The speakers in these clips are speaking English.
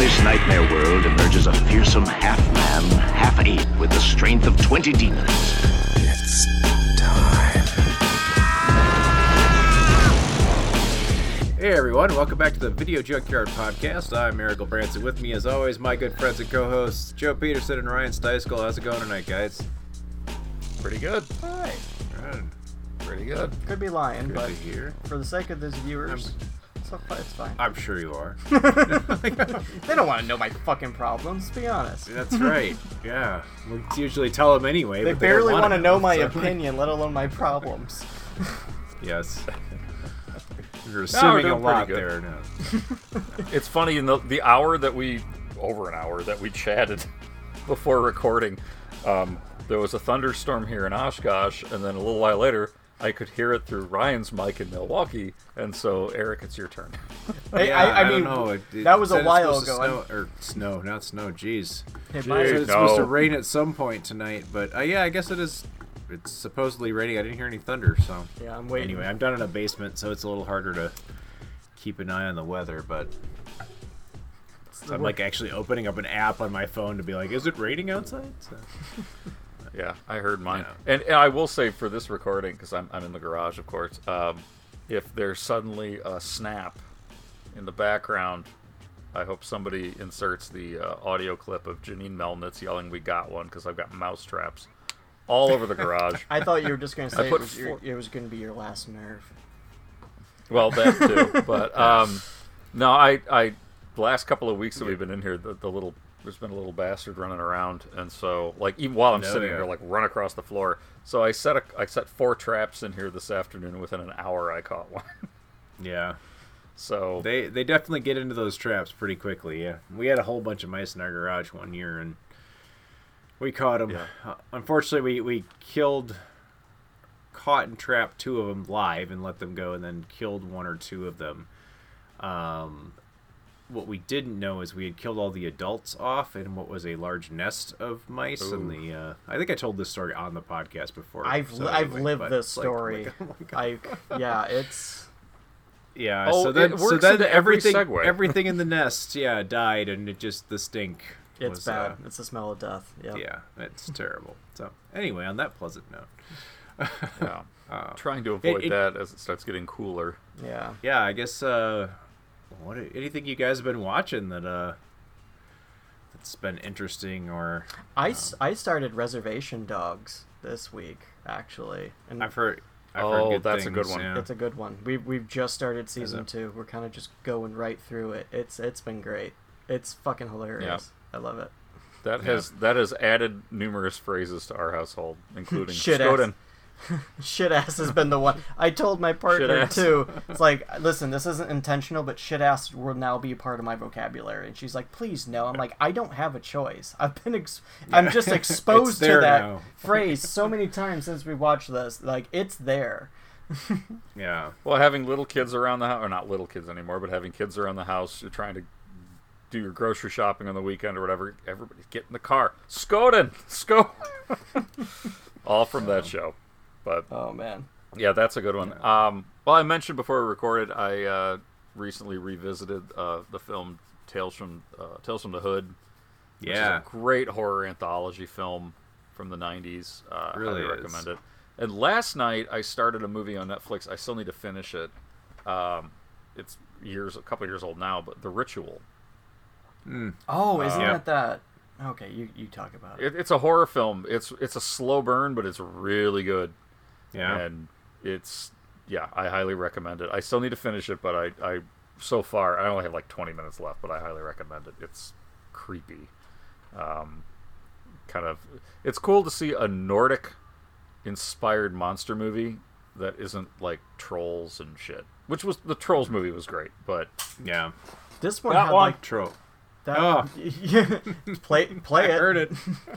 This nightmare world emerges a fearsome half-man, half-ape with the strength of 20 demons. It's time. Hey everyone, welcome back to the Video Junkyard Podcast. I'm Miracle Branson. With me, as always, my good friends and co-hosts Joe Peterson and Ryan Steiskell. How's it going tonight, guys? Pretty good. Alright, Good, Pretty good. could be lying, good but to hear. for the sake of these viewers, it's, okay, it's fine. I'm sure you are. They don't want to know my fucking problems, to be honest. That's right. Yeah, we usually tell them anyway. They but they barely want want to know my so- opinion, let alone my problems. Yes. You're assuming a lot there. good. No. It's funny in the the hour that we over an hour that we chatted before recording, um, there was a thunderstorm here in Oshkosh, and then a little while later. I could hear it through Ryan's mic in Milwaukee, and so Eric, it's your turn. Hey, Yeah, I, I, mean, don't know. It- it that was a while ago. Snow, or snow, not snow. Jeez. Hey, It bye. said Dude, it's supposed to rain at some point tonight, but uh, yeah, I guess it is. It's supposedly raining. I didn't hear any thunder, so. Yeah, I'm waiting. Anyway, I'm down in a basement, so it's a little harder to keep an eye on the weather. But so I'm like actually opening up an app on my phone to be like, "Is it raining outside?" So, Yeah, I heard mine. Yeah. And, and I will say for this recording, because I'm, I'm in the garage, of course, um, if there's suddenly a snap in the background, I hope somebody inserts the uh, audio clip of Janine Melnitz yelling, We got one, because I've got mouse traps all over the garage. I thought you were just going to say it put was, your, it was going to be your last nerve. well, that too. But um, no, I, I, the last couple of weeks that we've been in here, the, the little, there's been a little bastard running around, and so like even while I'm No, sitting yeah. here, like run across the floor. So I set a, I set four traps in here this afternoon. Within an hour, I caught one. yeah, so they they definitely get into those traps pretty quickly. Yeah, we had a whole bunch of mice in our garage one year, and we caught them. Yeah. unfortunately, we we killed, caught and trapped two of them live and let them go, and then killed one or two of them. Um, what we didn't know is we had killed all the adults off in what was a large nest of mice. And the uh, I think I told this story on the podcast before. I've, so I've anyway, lived this it's like, story. oh. I, yeah, it's. Yeah. Oh, so then, so then into every everything, everything in the nest, yeah, died, and it just the stink. It's was, bad. uh, it's the smell of death. Yep. yeah, it's terrible. So anyway, on that pleasant note, yeah, uh, trying to avoid it- that as it starts getting cooler. Yeah. yeah, I guess. Uh, what anything you guys have been watching that uh that's been interesting or I I started Reservation Dogs this week, actually. And I've heard. I've Oh, heard good that's a good one. yeah. It's a good one. We've we've just started season two. We're kind of just going right through it. It's it's been great. It's fucking hilarious. I love it. That has that has added numerous phrases to our household, including Shit Skoden. Shit ass has been the one. I told my partner too. It's like, listen, this isn't intentional, but shit ass will now be a part of my vocabulary. And she's like, please no. I'm like, I don't have a choice. I've been, ex- I'm just exposed to that now. phrase so many times since we watched this. Like, it's there. Yeah. Well, having little kids around the house, or not little kids anymore, but having kids around the house, you're trying to do your grocery shopping on the weekend or whatever. Everybody get in the car. Skoden, Sko. All from that show. But Oh man. yeah, that's a good one. Um, well, I mentioned before we recorded, I uh, recently revisited uh, the film Tales from uh, Tales from the Hood. which Yeah. a great horror anthology film from the 90s. Uh, Really highly is. recommend it. And last night I started a movie on Netflix. I still need to finish it. Um, it's years, a couple years old now, but The Ritual. Oh, isn't Yeah. it that? Okay, you, you talk about it. It, it's a horror film. It's it's a slow burn, but it's really good. Yeah. and it's yeah, I highly recommend it. I still need to finish it, but I, I so far I only have like 20 minutes left, but I highly recommend it. It's creepy, um, kind of. It's cool to see a Nordic inspired monster movie that isn't like trolls and shit. Which was the trolls movie was great, but yeah. This one That had one. like Troll. That, Oh. play play I it. heard it.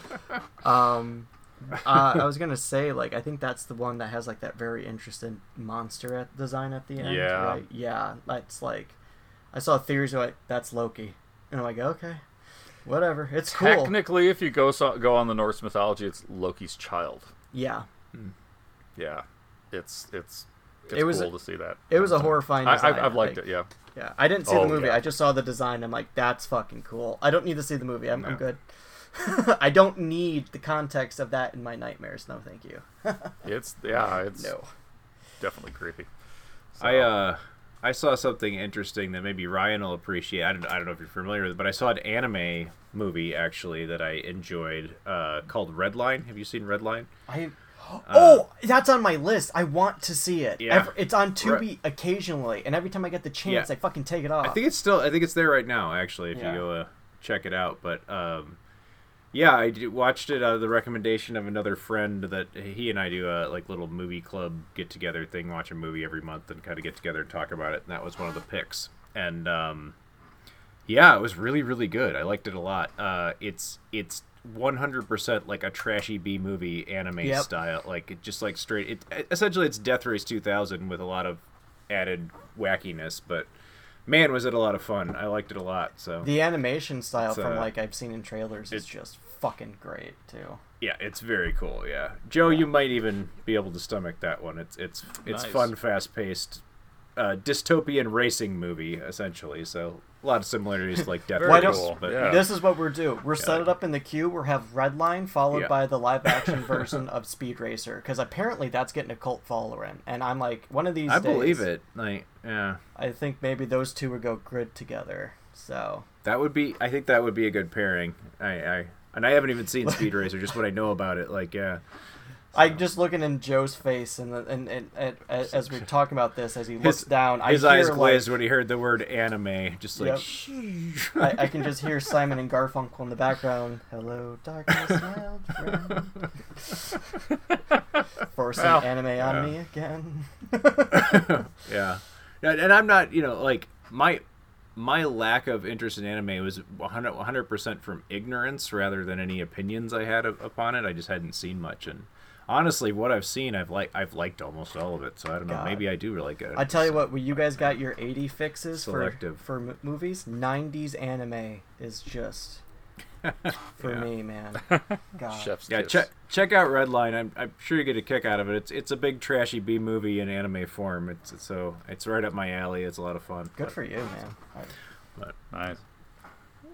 Um, uh, I was gonna say like I think that's the one that has like that very interesting monster at design at the end. Yeah. Right? Yeah. That's like I saw theories like that's Loki, and I'm like okay, whatever. It's cool. Technically, if you go so, go on the Norse mythology, it's Loki's child. Yeah. Yeah, it's it's it's It was cool a- to see that. It was a horrifying. I, Design, I've, I've liked like- it. Yeah. Yeah, I didn't see Oh, the movie. yeah. I just saw the design. I'm like, that's fucking cool. I don't need to see the movie. I'm, I'm good. I don't need the context of that in my nightmares. No, thank you. It's yeah, it's No. definitely creepy. So, I uh, I saw something interesting that maybe Ryan will appreciate. I don't, I don't know if you're familiar with it, but I saw an anime movie actually that I enjoyed uh, called Redline. Have you seen Redline? I. Oh, that's on my list. I want to see it. Uh, Yeah. Ev- it's on Tubi Right. occasionally, and every time I get the chance, Yeah. I fucking take it off. I think it's still. I think it's there right now. Actually, if Yeah. you go uh, check it out. But um, yeah, I watched it out of the recommendation of another friend that he and I do a like little movie club get together thing, watch a movie every month, and kind of get together and talk about it. And that was one of the picks. And um, yeah, it was really really good. I liked it a lot. Uh, it's it's 100% like a trashy B movie anime Yep. style, like it just like straight. It essentially it's Death Race 2000 with a lot of added wackiness, but man, was it a lot of fun. I liked it a lot. So the animation style It's, from uh, like I've seen in trailers is just fucking great too. yeah, it's very cool. Yeah, Joe, you might even be able to stomach that one. It's it's it's Nice. fun, fast paced, uh, dystopian racing movie essentially. So a lot of similarities to like Death Very Why Race, don't- cool. but yeah. This is what we're do. We're set it up in the queue. We'll have Redline followed Yeah. by the live action version of Speed Racer because apparently that's getting a cult following. And I'm like, one of these. I days, believe it. Like, yeah, I think maybe those two would go good together. So that would be. I think that would be a good pairing. I, I and I haven't even seen Speed Racer, just what I know about it. Like, yeah, I'm just looking in Joe's face, and and, and, and, as we're talking about this, as he looks his down, his hear eyes like, glazed when he heard the word anime. Just like, Yep. I, I can just hear Simon and Garfunkel in the background. Hello, darkness, my old friend. Forcing Well, anime on yeah. me again. yeah. And, and I'm not, you know, like my my lack of interest in anime was 100 percent from ignorance rather than any opinions I had up- upon it. I just hadn't seen much, and honestly, what I've seen, I've like I've liked almost all of it. So I don't know. God. Maybe I do really good. I tell you what, when you guys got your 80 fixes for Selective. for m- movies, 90s anime is just for Yeah. me, man. God. Chef's Yeah, check check out Redline. I'm, I'm sure you get a kick out of it. It's it's a big trashy B movie in anime form. It's, it's so it's right up my alley. It's a lot of fun. Good But for you, man. I- Nice.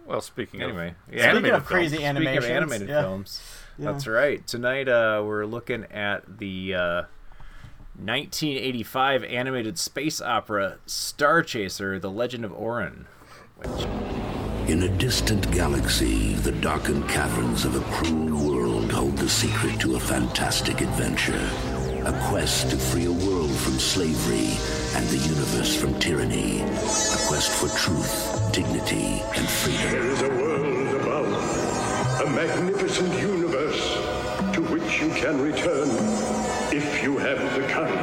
Well, speaking Anyway, of yeah. Speaking animated of crazy films, Speaking of animated yeah. films, Yeah. that's right. Tonight uh, we're looking at the uh, 1985 animated space opera Star Chaser: The Legend of Orin. Which, In a distant galaxy, the darkened caverns of a cruel world hold the secret to a fantastic adventure. A quest to free a world from slavery and the universe from tyranny. A quest for truth, dignity, and freedom. There is a world above, a magnificent universe to which you can return if you have the courage.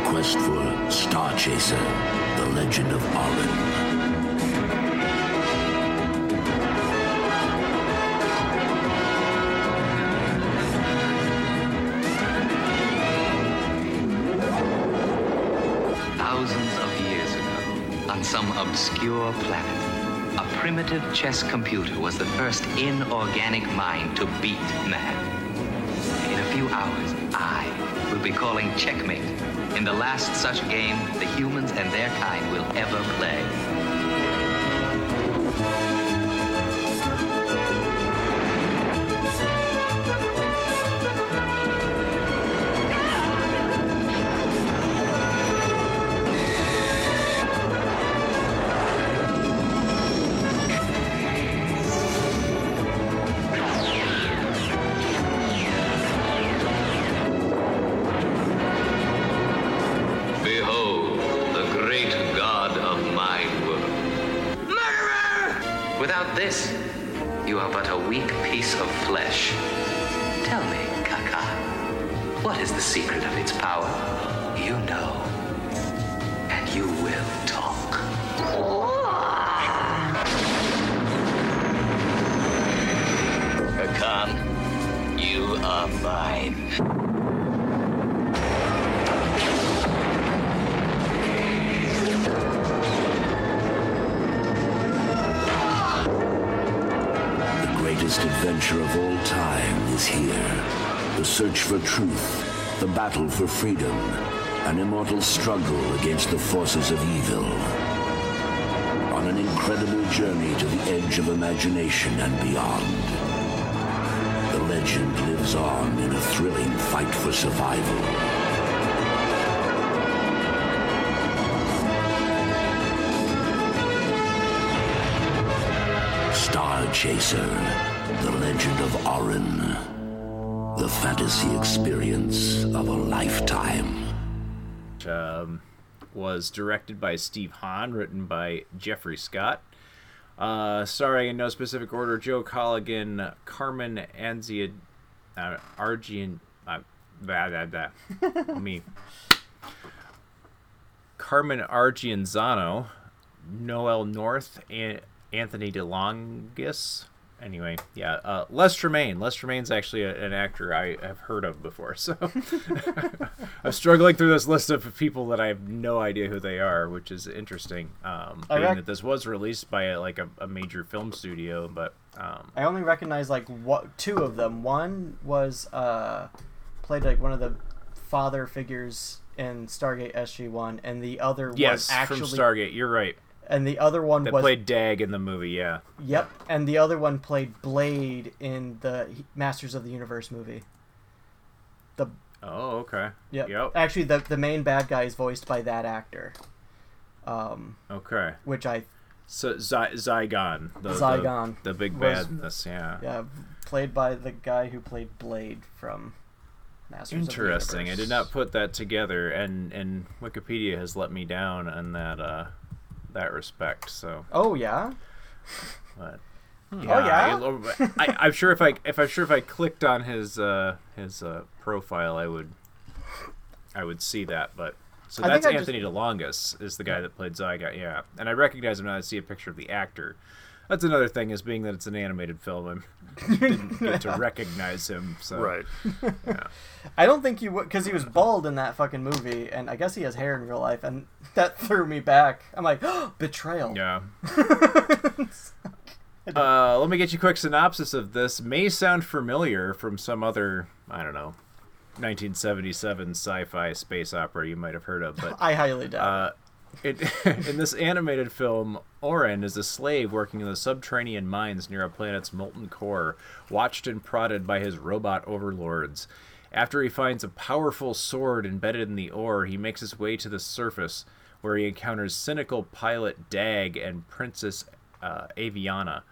A quest for Star Chaser, the legend of Orin. Thousands of years ago, on some obscure planet, a primitive chess computer was the first inorganic mind to beat man. Hours, I will be calling checkmate in the last such game the humans and their kind will ever play. Battle for freedom, an immortal struggle against the forces of evil. On an incredible journey to the edge of imagination and beyond. The legend lives on in a thrilling fight for survival. Star Chaser, The Legend of Orin. The fantasy experience of a lifetime. um, was directed by Steve Hahn, written by Jeffrey Scott, uh, starring in no specific order Joe Colligan, Carmen Anzia, uh, Argian, uh, blah, blah, me. Carmen Argenziano, Noelle North, and Anthony DeLongis. Anyway, yeah, uh, Les Tremayne. Les Tremayne's actually a, an actor I have heard of before, so I'm struggling through this list of people that I have no idea who they are, which is interesting. Um, I being rec- that this was released by a, like a, a major film studio, but um, I only recognize like what two of them. One was uh, played like one of the father figures in Stargate SG One, and the other yes, was actually from Stargate. You're right. And the other one That was played Dag in the movie. Yeah. yep, and the other one played Blade in the Masters of the Universe movie. The Oh, okay. yep, Yep. actually the the main bad guy is voiced by that actor, um, Okay. which I So Zy- Zygon, the, the- Zygon the, big was- bad in this, yeah. yeah played by the guy who played Blade from Masters. Interesting. Of the Universe. Interesting. I did not put that together, and and Wikipedia has let me down on that uh that respect. So, Oh yeah. but Oh yeah. I, I, I'm sure if I if I'm sure if I clicked on his uh his uh profile, I would I would see that. But so I that's I just- Anthony DeLongis is the guy that played Zygon. Yeah, and I recognize him now. I see a picture of the actor. That's another thing is being that it's an animated film. I didn't get to recognize him. So Right. Yeah. I don't think you would because he was bald in that fucking movie, and I guess he has hair in real life, and that threw me back. I'm like, betrayal. Yeah. uh, let me get you a quick synopsis of this. May sound familiar from some other, I don't know, 1977 sci-fi space opera you might have heard of, but I highly doubt. uh, it, in this animated film, Orin is a slave working in the subterranean mines near a planet's molten core, watched and prodded by his robot overlords. After he finds a powerful sword embedded in the ore, he makes his way to the surface, where he encounters cynical pilot Dag and Princess uh, Aviana.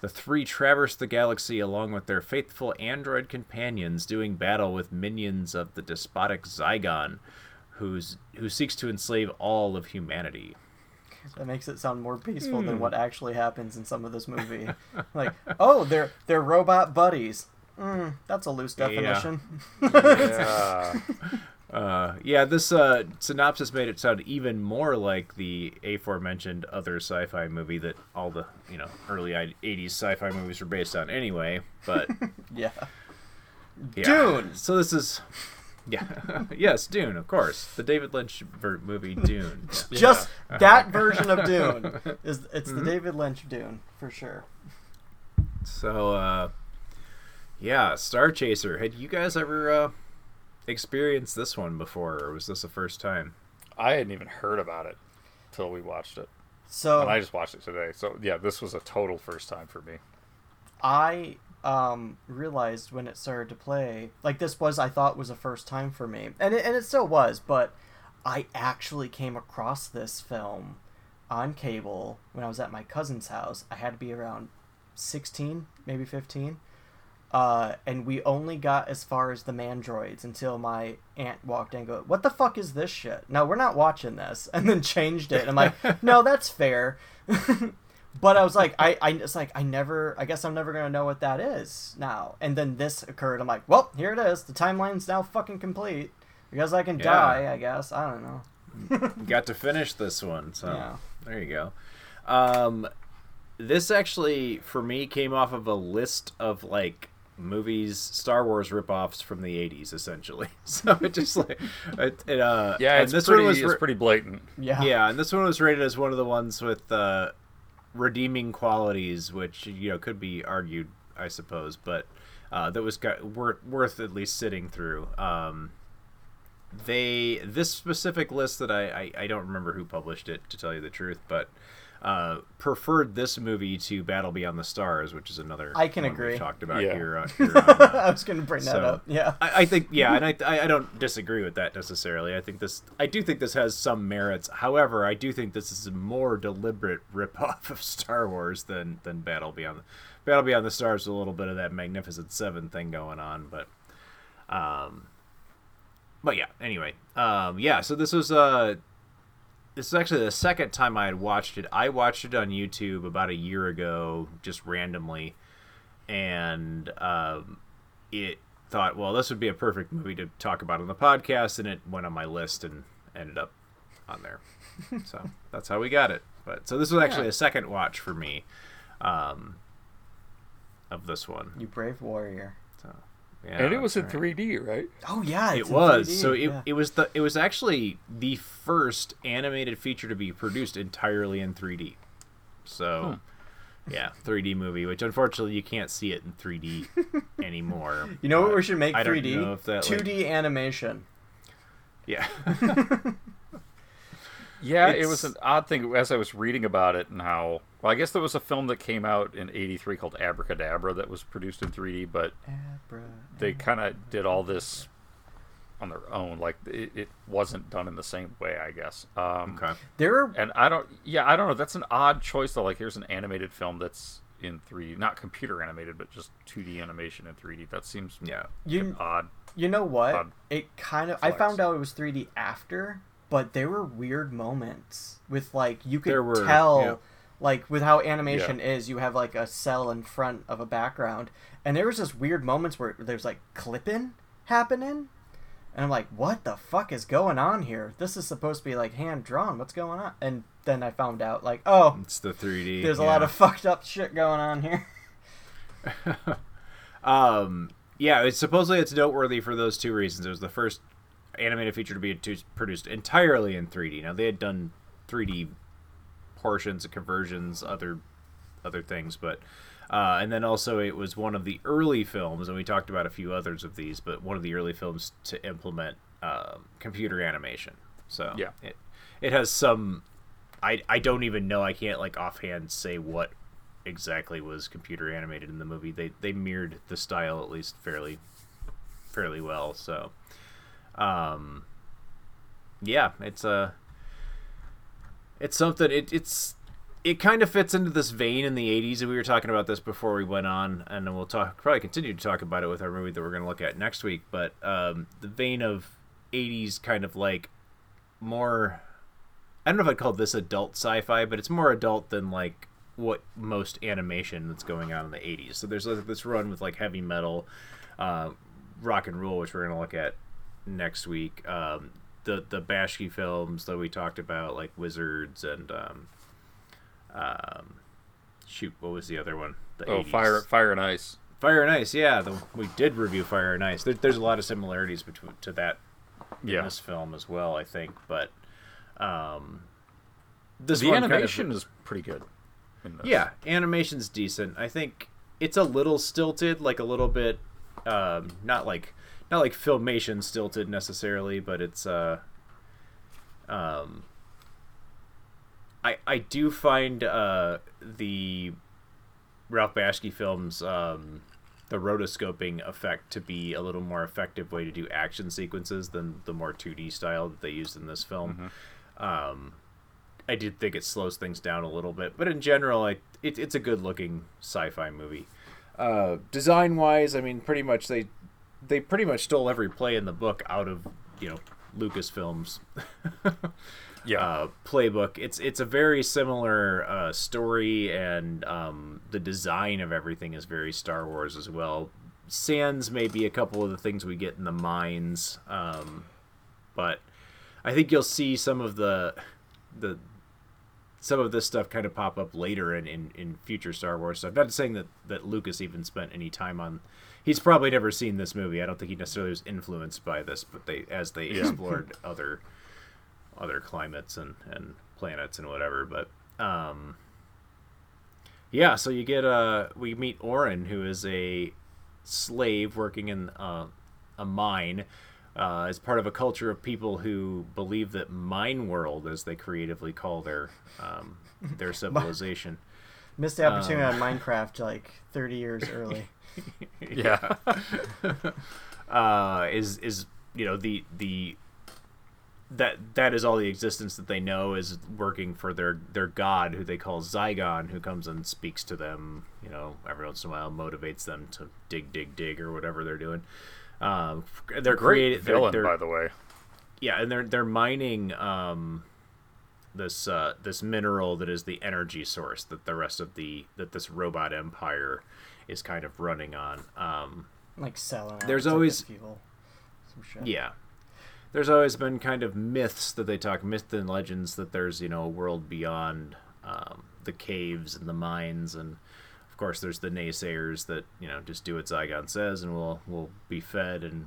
The three traverse the galaxy along with their faithful android companions, doing battle with minions of the despotic Zygon, who's who seeks to enslave all of humanity. that makes it sound more peaceful than Hmm. what actually happens in some of this movie. like, oh, they're they're robot buddies. Mm, that's a loose definition. Yeah. Uh, yeah, this uh, synopsis made it sound even more like the aforementioned other sci-fi movie that all the you know early '80s sci-fi movies were based on, anyway. But yeah. yeah. Dune. So this is, yeah, yes, Dune, of course, the David Lynch ver- movie Dune. Yeah. Just that version of Dune is it's Mm-hmm. the David Lynch Dune for sure. So, uh, yeah, Star Chaser. Had you guys ever uh, experienced this one before, or was this the first time? I hadn't even heard about it till we watched it. So And I just watched it today. So yeah, this was a total first time for me. I um realized when it started to play. Like this was I thought was a first time for me. And it, and it still was but I actually came across this film on cable when I was at my cousin's house. I had to be around 16 maybe 15 uh, and we only got as far as the mandroids until my aunt walked in and go what the fuck is this shit? No we're not watching this and then changed it. And i'm like no that's fair but i was like I, I it's like i never i guess i'm never gonna know what that is now and then this occurred i'm like well here it is the timeline's now fucking complete because i can Yeah. die i guess i don't know got to finish this one, so Yeah. there you go. Um, this actually, for me, came off of a list of like movies, Star Wars ripoffs from the '80s, essentially. So it just like, it, it, uh, Yeah, and it's this pretty. one was it's pretty blatant. Yeah. yeah, and this one was rated as one of the ones with uh, redeeming qualities, which you know could be argued, I suppose, but uh, that was got, worth worth at least sitting through. Um, they this specific list that I, I I don't remember who published it to tell you the truth, but uh, preferred this movie to Battle Beyond the Stars, which is another I can one we've agree. talked about Yeah. here. Uh, here on, uh, I was going to bring that up. Yeah. I, I think yeah, and I, I I don't disagree with that necessarily. I think this I do think this has some merits. However, I do think this is a more deliberate ripoff of Star Wars than than Battle Beyond. Battle Beyond the Stars with a little bit of that Magnificent Seven thing going on, but um, but yeah. Anyway, um, yeah. So this was uh. This is actually the second time I had watched it. I watched it on YouTube about a year ago, just randomly, and um, it thought, well, this would be a perfect movie to talk about on the podcast, and it went on my list and ended up on there. so that's how we got it. But so this was actually a second watch for me, um, of this one. You brave warrior. So, yeah, and it was in right. 3D, right? Oh yeah, it's It in was 3D, so it, yeah. it was the it was actually the first animated feature to be produced entirely in 3D. So, yeah, 3D movie, which unfortunately you can't see it in 3D anymore. You know what we should make I don't 3D? know if that, 2D animation. Yeah. Yeah, it was an odd thing as I was reading about it and how. Well, I guess there was a film that came out in '83 called Abracadabra that was produced in 3D, but they kind of did all this on their own. Like it, it wasn't done in the same way, I guess. Um, okay. There are And I don't. Yeah, I don't know. That's an odd choice though. Like here's an animated film that's in 3D, not computer animated, but just 2D animation in 3D. That seems Yeah. you odd. you know what? Odd It kind of I found out it was 3D after, but there were weird moments with like you could were, tell yeah. like with how animation is, you have like a cell in front of a background, and there was just weird moments where there's like clipping happening. And I'm like, what the fuck is going on here? This is supposed to be like hand drawn. What's going on? And then I found out, like, oh, It's the 3D. there's a lot of fucked up shit going on here. Um, yeah, it's supposedly it's noteworthy for those two reasons. It was the first animated feature to be produced entirely in 3D. Now they had done 3D portions, and conversions, other other things, but uh, and then also it was one of the early films, and we talked about a few others of these, but one of the early films to implement um computer animation. So Yeah. it it has some. I I don't even know. I can't like offhand say what exactly was computer animated in the movie. They they mirrored the style at least fairly fairly well. So, um, yeah, it's a it's something. It it's it kind of fits into this vein in the 80s and we were talking about this before we went on and then we'll talk probably continue to talk about it with our movie that we're going to look at next week but um, the vein of 80s kind of like more i don't know if i'd call this adult sci-fi but it's more adult than like what most animation that's going on in the 80s so there's like this run with like heavy metal uh, rock and roll which we're going to look at next week um, the the Bakshi films that we talked about like wizards and um, um, shoot what was the other one the Oh, 80s. fire, fire and ice. Fire and Ice, yeah, the, we did review Fire and Ice. There, there's a lot of similarities between to that Yeah. this film as well, I think. But um, this The one kind of- animation is pretty good. yeah, animation's decent. I think it's a little stilted, like a little bit, um, not like not like filmation stilted necessarily, but it's uh, um, I I do find uh the Ralph Bakshi films um the rotoscoping effect to be a little more effective way to do action sequences than the more 2D style that they used in this film. Um, I did think it slows things down a little bit, but in general, I, it, it's a good looking sci-fi movie. Uh, design wise, I mean, pretty much they they pretty much stole every play in the book out of you know Lucasfilms Yeah. uh, playbook. It's it's a very similar uh, story, and um, the design of everything is very Star Wars as well. Sans maybe a couple of the things we get in the mines, um, but I think you'll see some of the the some of this stuff kind of pop up later in, in, in future Star Wars stuff. Not saying that, that Lucas even spent any time on. He's probably never seen this movie. I don't think he necessarily was influenced by this, but they as they Yeah. explored other other climates and, and planets and whatever. But um, yeah, so you get uh we meet Orin, who is a slave working in uh, a mine. Uh, as part of a culture of people who believe that mine world, as they creatively call their um, their civilization, Missed the opportunity Um, on Minecraft like 30 years early. Yeah. uh, is is you know the the that that is all the existence that they know is working for their their god who they call Zygon who comes and speaks to them you know every once in a while motivates them to dig dig dig or whatever they're doing um they're Great created they're- villain, they're- by the way. yeah and they're they're mining um this uh this mineral that is the energy source that the rest of the that this robot empire is kind of running on um Like selling There's always- shit. yeah. There's always been kind of myths that they talk, myths and legends that there's, you know, a world beyond um, the caves and the mines. And of course, there's the naysayers that, you know, just do what Zygon says and we'll, we'll be fed and,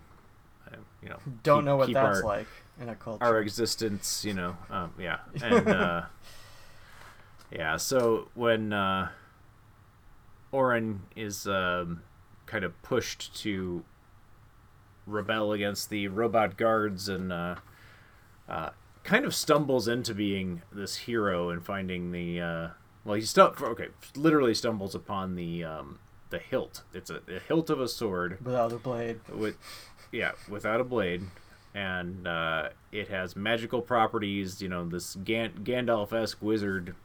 uh, you know, Don't keep- know what that's our, like in a culture. Our existence, you know, um, yeah. And, uh, yeah, so when uh, Orin is um, kind of pushed to rebel against the robot guards and uh, uh, kind of stumbles into being this hero and finding the uh, well he stu- okay literally stumbles upon the um, the hilt it's a the hilt of a sword Without a blade. with yeah without a blade and uh, it has magical properties you know this Gan- Gandalf-esque wizard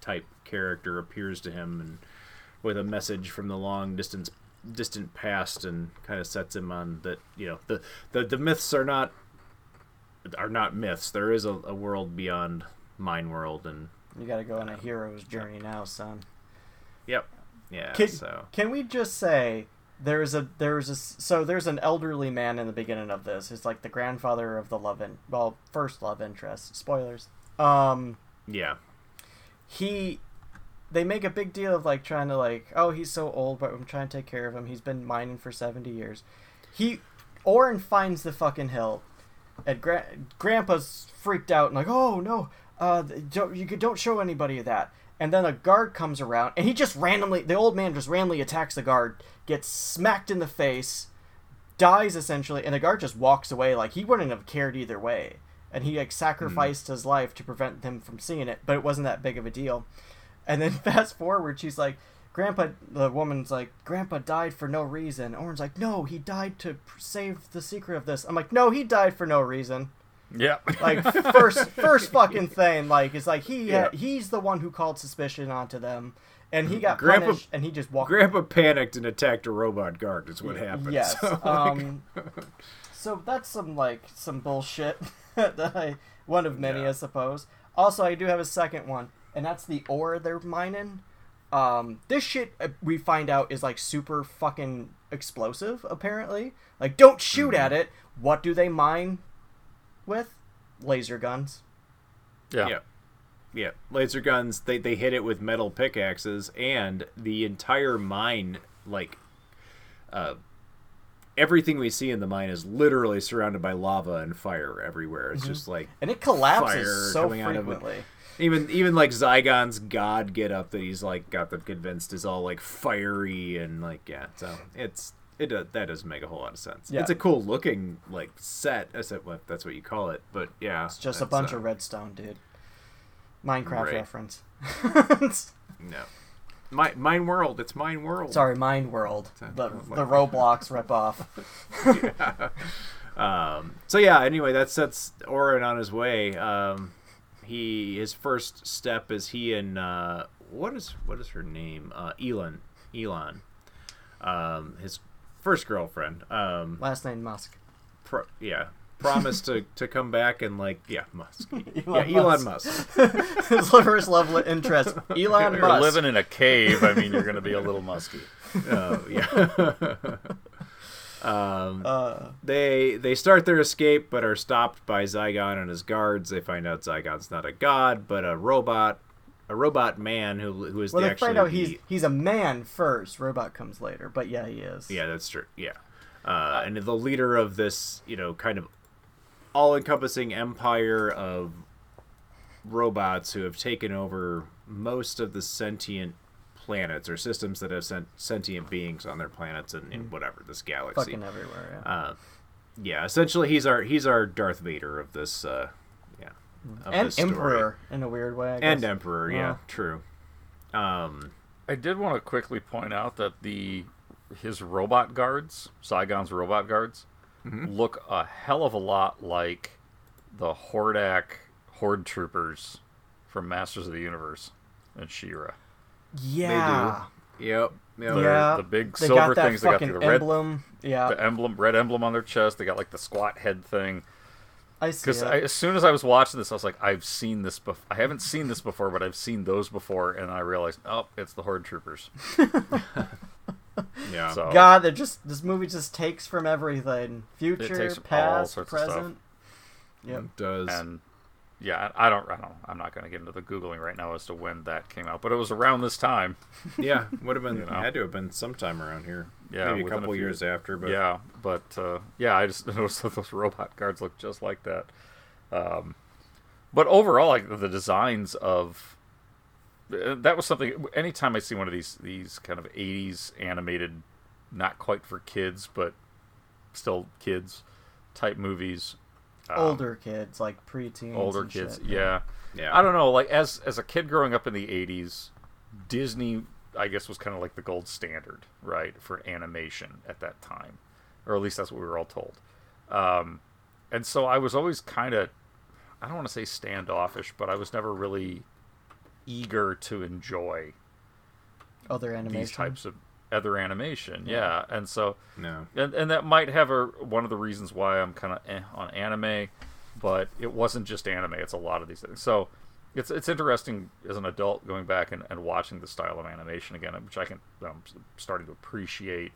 type character appears to him and with a message from the long distance distant past and kind of sets him on that you know the the, the myths are not are not myths. There is a, a world beyond mine world and You gotta go on a hero's journey now, son. yep. Yeah Can, so. can we just say there's a there's a so there's an elderly man in the beginning of this. It's like the grandfather of the love in well first love interest. Spoilers. Um, yeah he they make a big deal of like trying to like oh he's so old but I'm trying to take care of him. He's been mining for seventy years. He Orin finds the fucking hill, and Gra- Grandpa's freaked out and like oh no uh don't you don't show anybody that. And then a guard comes around and he just randomly the old man just randomly attacks the guard, gets smacked in the face, dies essentially, and the guard just walks away like he wouldn't have cared either way. And he like sacrificed his life to prevent them from seeing it, but it wasn't that big of a deal. And then fast forward, she's like, Grandpa, the woman's like, Grandpa died for no reason. Orin's like, no, he died to save the secret of this. I'm like, no, he died for no reason. Yeah. Like first, first fucking thing, like it's like he Yeah. he's the one who called suspicion onto them, and he got Grandpa- punished, and he just walked. grandpa panicked and attacked a robot guard is what happened Yes. So, like, um, so that's some like some bullshit that I one of many, Yeah. I suppose. Also, I do have a second one, and that's the ore they're mining. Um, this shit uh, we find out is like super fucking explosive. Apparently, like don't shoot Mm-hmm. at it. What do they mine with? Laser guns. Yeah. Yeah. Yeah. Laser guns, they, they hit it with metal pickaxes and the entire mine like uh everything we see in the mine is literally surrounded by lava and fire everywhere. It's just like And it collapses so coming out of it. frequently. even even like Zygon's god get up that he's like got them convinced is all like fiery and like yeah, so it's it does, that does make a whole lot of sense. Yeah. It's a cool looking like set, I said well, that's what you call it, but yeah, It's just a bunch uh, of redstone, dude. Minecraft Right. reference. no. My, mine world, it's mine world. Sorry, Mine World. The, the Roblox ripoff. Um, so yeah, anyway, that's that's Orin on his way. Um, he his first step is he and uh, what is what is her name? Uh, Elon. Elon. Um, his first girlfriend. Um, Last name Musk. pro- yeah, promised to, to come back and like yeah, Musk. Elon yeah, Elon Musk. Musk. His first level interest. Elon You're Musk. living in a cave. I mean, you're going to be a little musky. Oh yeah. um, Uh, they they start their escape, but are stopped by Zygon and his guards. They find out Zygon's not a god, but a robot, a robot man who who is Well, the they actually find out the- he's he's a man first. Robot comes later, but yeah, he is. Yeah, that's true. Yeah. Uh, and the leader of this, you know, kind of all encompassing empire of robots who have taken over most of the sentient planets or systems that have sent sentient beings on their planets and in whatever this galaxy. Fucking everywhere. Yeah. Uh, yeah, essentially he's our he's our Darth Vader of this uh yeah. Of and this story. Emperor in a weird way. I And. Emperor, yeah, Oh. true. Um I did want to quickly point out that the his robot guards, Zygon's robot guards, Mm-hmm. look a hell of a lot like the Hordak Horde troopers from Masters of the Universe and She-Ra. Yeah. Yep. yep. The, Yeah. the big They silver got things. They got fucking the red emblem. Yeah. the emblem, red emblem on their chest. They got like the squat head thing. I see. Because as soon as I was watching this, I was like, I've seen this before. I haven't seen this before, but I've seen those before, and I realized, oh, it's the Horde troopers. Yeah. So God, they're just this movie just takes from everything. Future, takes from all past, sorts of stuff. present. Yeah. It does. and yeah, I don't, I don't, I'm not going to get into the googling right now as to when that came out, but it was around this time. Yeah, would have been You know? had to have been sometime around here. Yeah, maybe a within a couple few- years after, but yeah, but uh, yeah, I just noticed that those robot guards look just like that. Um, but overall, like the designs of that was something. Anytime I see one of these these kind of '80s animated, not quite for kids, but still kids type movies, um, older kids like preteens. older and kids, shit. yeah. Yeah. I don't know. Like as as a kid growing up in the '80s, Disney, I guess, was kind of like the gold standard, right, for animation at that time, or at least that's what we were all told. Um, and so I was always kind of, I don't want to say standoffish, but I was never really eager to enjoy Other animation. these types of other animation. Yeah, and so no. and, and that might have a one of the reasons why I'm kind of eh on anime, but it wasn't just anime. It's a lot of these things. So it's it's interesting as an adult going back and, and watching the style of animation again, which I can I'm starting to appreciate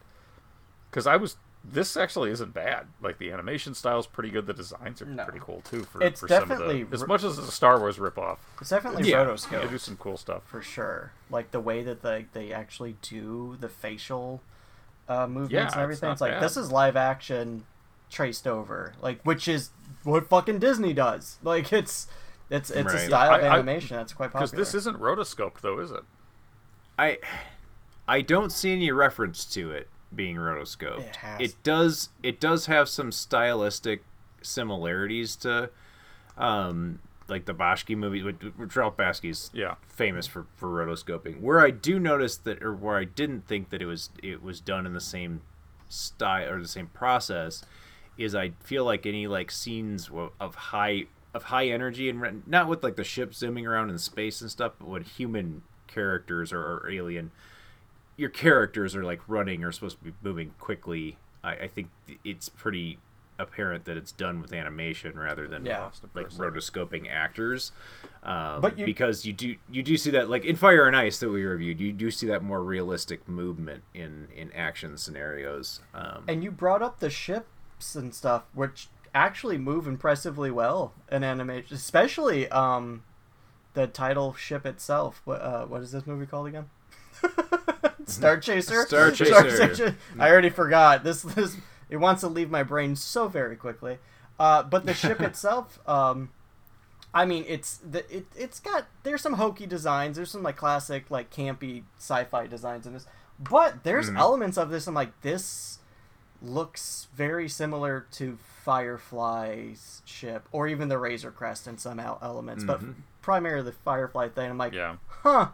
because I was this actually isn't bad. Like the animation style is pretty good. The designs are No. pretty cool too. For, It's for some definitely of the, as much as it's a Star Wars ripoff, It's definitely Yeah. rotoscope. they do some cool stuff. for sure. Like the way that they they actually do the facial uh, movements Yeah, and it's everything. not It's, like bad. this is live action traced over, like which is what fucking Disney does. Like it's it's it's a Right. style of I- I- animation that's quite popular. Because this isn't rotoscoped though, is it? I I don't see any reference to it being rotoscoped. It has- does it does have some stylistic similarities to um like the Bakshi movie which which Ralph Bakshi's Yeah. famous for, for rotoscoping. Where I do notice that or where I didn't think that it was it was done in the same style or the same process is I feel like any like scenes of high of high energy and re- not with like the ship zooming around in space and stuff, but when human characters or, or alien your characters are like running or supposed to be moving quickly. I, I think it's pretty apparent that it's done with animation rather than Yeah. like rotoscoping actors. Um, But you- because you do you do see that like in Fire and Ice that we reviewed, you do see that more realistic movement in in action scenarios. Um, and you brought up the ships and stuff, which actually move impressively well in animation, especially um the title ship itself. What uh, what is this movie called again? Star Chaser. Star Chaser. I already forgot. This this it wants to leave my brain so very quickly. Uh, but the ship itself, um, I mean, it's the it it's got there's some hokey designs. There's some like classic like campy sci-fi designs in this, but there's elements of this. I'm like this looks very similar to Firefly's ship, or even the Razor Crest in some el- elements, but primarily the Firefly thing. I'm like, Yeah. huh.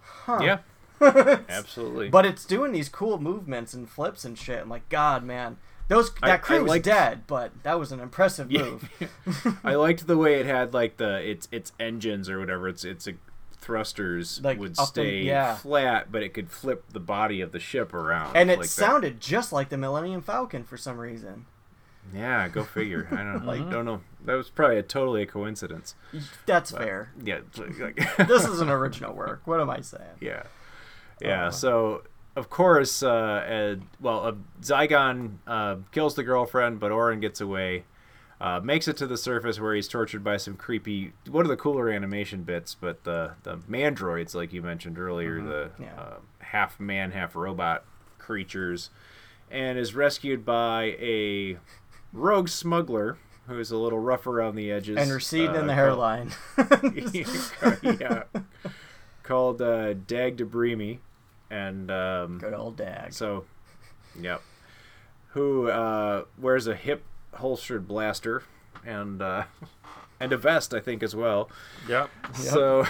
Huh. yeah, absolutely. But it's doing these cool movements and flips and shit. I'm like, God, man, those I- that I crew's liked- dead, but that was an impressive Yeah. move. I liked the way it had like the its its engines or whatever its its uh, thrusters Like, would up and- stay yeah. flat, but it could flip the body of the ship around. and it like that. sounded just like the Millennium Falcon for some reason. Yeah, go figure. I don't Like- like don't know. That was probably a totally a coincidence. That's fair. Yeah, like, This is an original work. What am I saying? yeah, yeah. so of course, uh, Ed, well, uh, Zygon uh, kills the girlfriend, but Orin gets away. Uh, makes it to the surface where he's tortured by some creepy. One of the cooler animation bits, but the the mandroids, like you mentioned earlier, the Yeah. uh, half man, half robot creatures, and is rescued by a rogue smuggler who is a little rough around the edges and receding in uh, the hairline. yeah, called uh, Dag Debrimi, and um, Good old Dag. so, yep, who uh, wears a hip holstered blaster and uh, and a vest, I think, as well. Yep. So,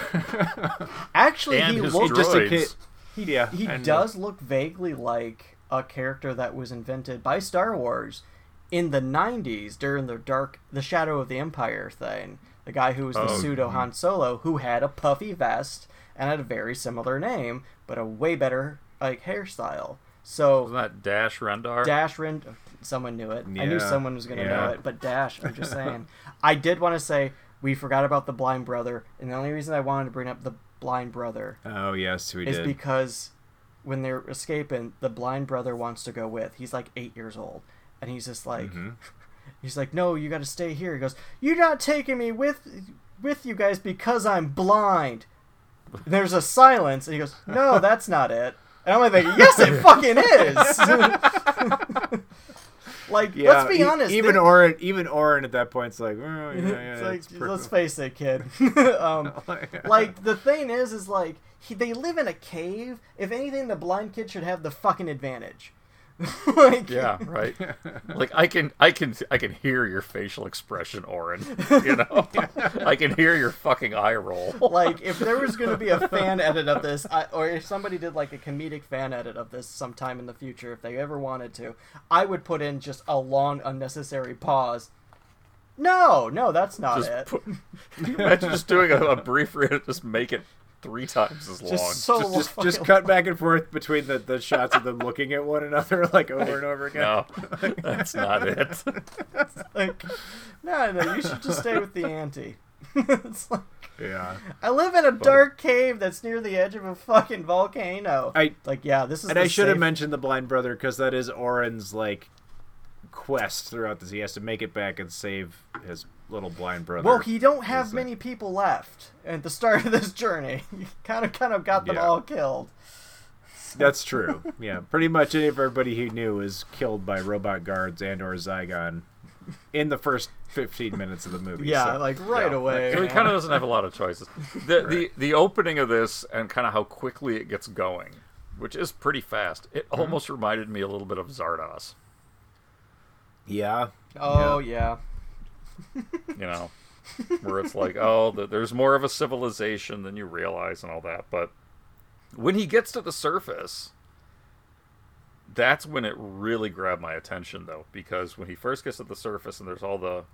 Actually, And he looks just a droids. kid. Yeah, he and, uh, does look vaguely like a character that was invented by Star Wars in the 90s during the dark the Shadow of the Empire thing. The guy who was the Oh, pseudo Han Solo who had a puffy vest and had a very similar name but a way better like hairstyle. So Wasn't that Dash Rendar? Dash Rend, someone knew it. Yeah. I knew someone was going to know it, but Dash, I'm just saying. I did want to say we forgot about the blind brother, and the only reason I wanted to bring up the blind brother Oh yes, we is did. because when they're escaping, the blind brother wants to go with. He's like eight years old, and he's just like, Mm-hmm. he's like, no, you got to stay here. He goes, you're not taking me with with you guys because I'm blind. There's a silence, and he goes, no, that's not it. And I'm like yes, it fucking is. like, yeah, let's be e- honest. Even they- Orin, even Orin at that point's like, oh, yeah, yeah, it's like, let's face it, kid. um, like the thing is, is like he, they live in a cave. If anything, the blind kid should have the fucking advantage. like, Yeah, right. like I can, I can, I can hear your facial expression, Orin. You know, I can hear your fucking eye roll. like if there was going to be a fan edit of this, I, or if somebody did like a comedic fan edit of this sometime in the future, if they ever wanted to, I would put in just a long unnecessary pause. No, no, that's not Just it. put, imagine just doing a, a brief read, just make it three times as long. just so just, just, just cut back and forth between the, the shots of them looking at one another like over and over again. no, that's not it. like, no, no, you should just stay with the ante. it's like, Yeah. I live in a dark cave that's near the edge of a fucking volcano. I like, yeah, this is. and the I should have mentioned the blind brother because that is Orin's like quest throughout this. He has to make it back and save his little blind brother. Well, he don't have He's like- many people left at the start of this journey. He kind of, kind of got them Yeah. all killed. That's true. Yeah, pretty much everybody he knew was killed by robot guards and or Zygon in the first 15 minutes of the movie. Yeah, so- like right Yeah. away. So he kind of doesn't have a lot of choices. The, the the opening of this and kind of how quickly it gets going, which is pretty fast. It mm-hmm. almost reminded me a little bit of Zardoz. Yeah. Oh yeah. You know, where it's like, oh, th there's more of a civilization than you realize and all that. But when he gets to the surface, that's when it really grabbed my attention, though, because when he first gets to the surface and there's all the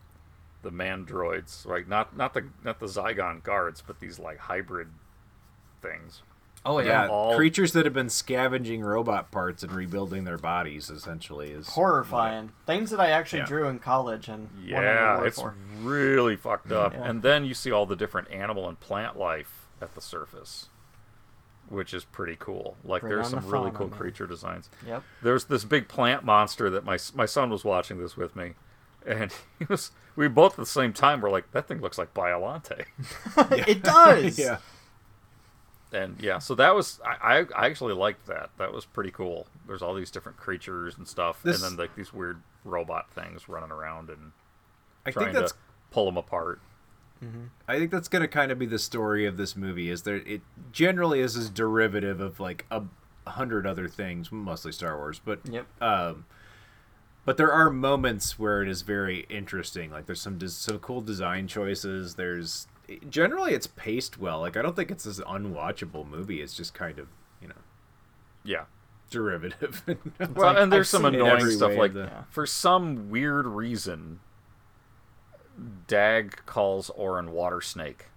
the mandroids, right? Not not the not the Zygon guards, but these like hybrid things. Oh Yeah, all- creatures that have been scavenging robot parts and rebuilding their bodies essentially is Horrifying things that I actually Yeah. drew in college and Yeah, it's for. really fucked up. Yeah. And then you see all the different animal and plant life at the surface, which is pretty cool. Like Bring there's on the some really cool creature designs. Yep. There's this big plant monster that my my son was watching this with me, and he was we both at the same time were like, that thing looks like Biollante. it does. yeah. And yeah, so that was I, I I actually liked that. That was pretty cool. There's all these different creatures and stuff, This- and then like these weird robot things running around and I trying think that's to pull them apart. I think that's going to kind of be the story of this movie is there it generally is this derivative of like a hundred other things, mostly Star Wars, but Yep. um but there are moments where it is very interesting. Like there's some des- some cool design choices. There's generally it's paced well. Like I don't think it's this unwatchable movie. It's just kind of, you know, Yeah. derivative. Well, Like, and there's I've some annoying stuff like the- for some weird reason, Dag calls Orin Water Snake.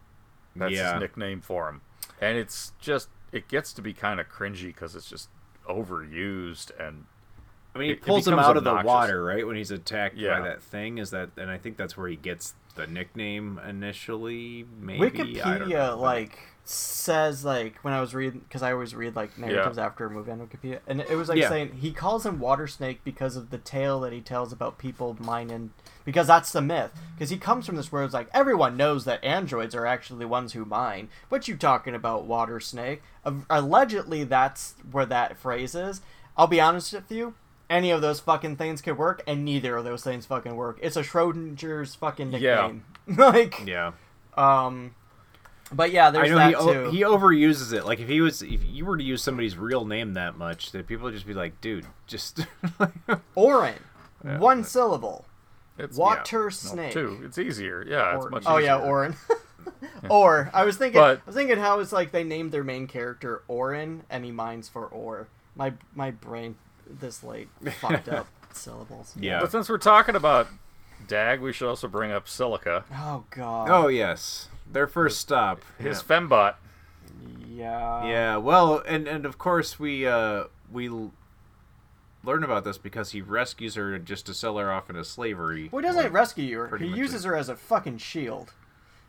That's Yeah. his nickname for him, and it's just it gets to be kind of cringy because it's just overused and I mean, he pulls him out of the water, right? When he's attacked Yeah. by that thing, is that, and I think that's where he gets the nickname initially. Maybe? I don't Wikipedia like says like when I was reading because I always read like narratives after a movie on Wikipedia, and it was like Yeah. saying he calls him water snake because of the tale that he tells about people mining because that's the myth. Because he comes from this world it's like everyone knows that androids are actually the ones who mine what you talking about water snake allegedly that's where that phrase is. I'll be honest with you any of those fucking things could work and neither of those things fucking work it's a schrodinger's fucking Yeah. nickname like yeah. um but yeah I there's know that he o- too he overuses it. Like if he was, if you were to use somebody's real name that much, that people would just be like, "Dude, just." Orin, Yeah, one but- syllable. It's Water no, snake. two. It's easier. Yeah, it's Or- much. oh yeah, easier. Orin. or I was thinking, But- I was thinking how it's like they named their main character Orin, and he mines for ore. My my brain this late fucked up syllables. yeah. But since we're talking about Dag, we should also bring up Silica. Oh god. Oh yes, their first stop. His yeah. fembot. Yeah. Yeah, well, and and of course we uh we learn about this because he rescues her just to sell her off into slavery. Well, he doesn't Like, rescue her. He much uses her as a fucking shield.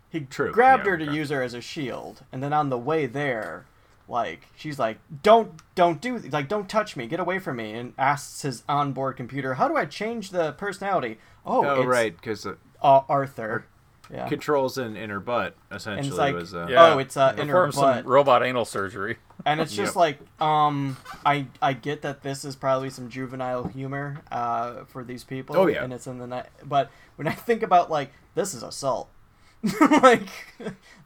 He True, grabbed yeah, her to okay. use her as a shield, and then on the way there, like she's like, "Don't, don't do like, don't touch me, get away from me," and asks his onboard computer, "How do I change the personality?" Oh, Oh it's, right, because uh, uh, Arthur. Yeah. controls in, in her butt essentially And it's like, was uh, Yeah. oh, it's uh, in her Perform some butt, robot anal surgery. and it's just Yep. like, um, I I get that this is probably some juvenile humor, uh, for these people. Oh, yeah. and it's in the night. But when I think about like this is assault. like,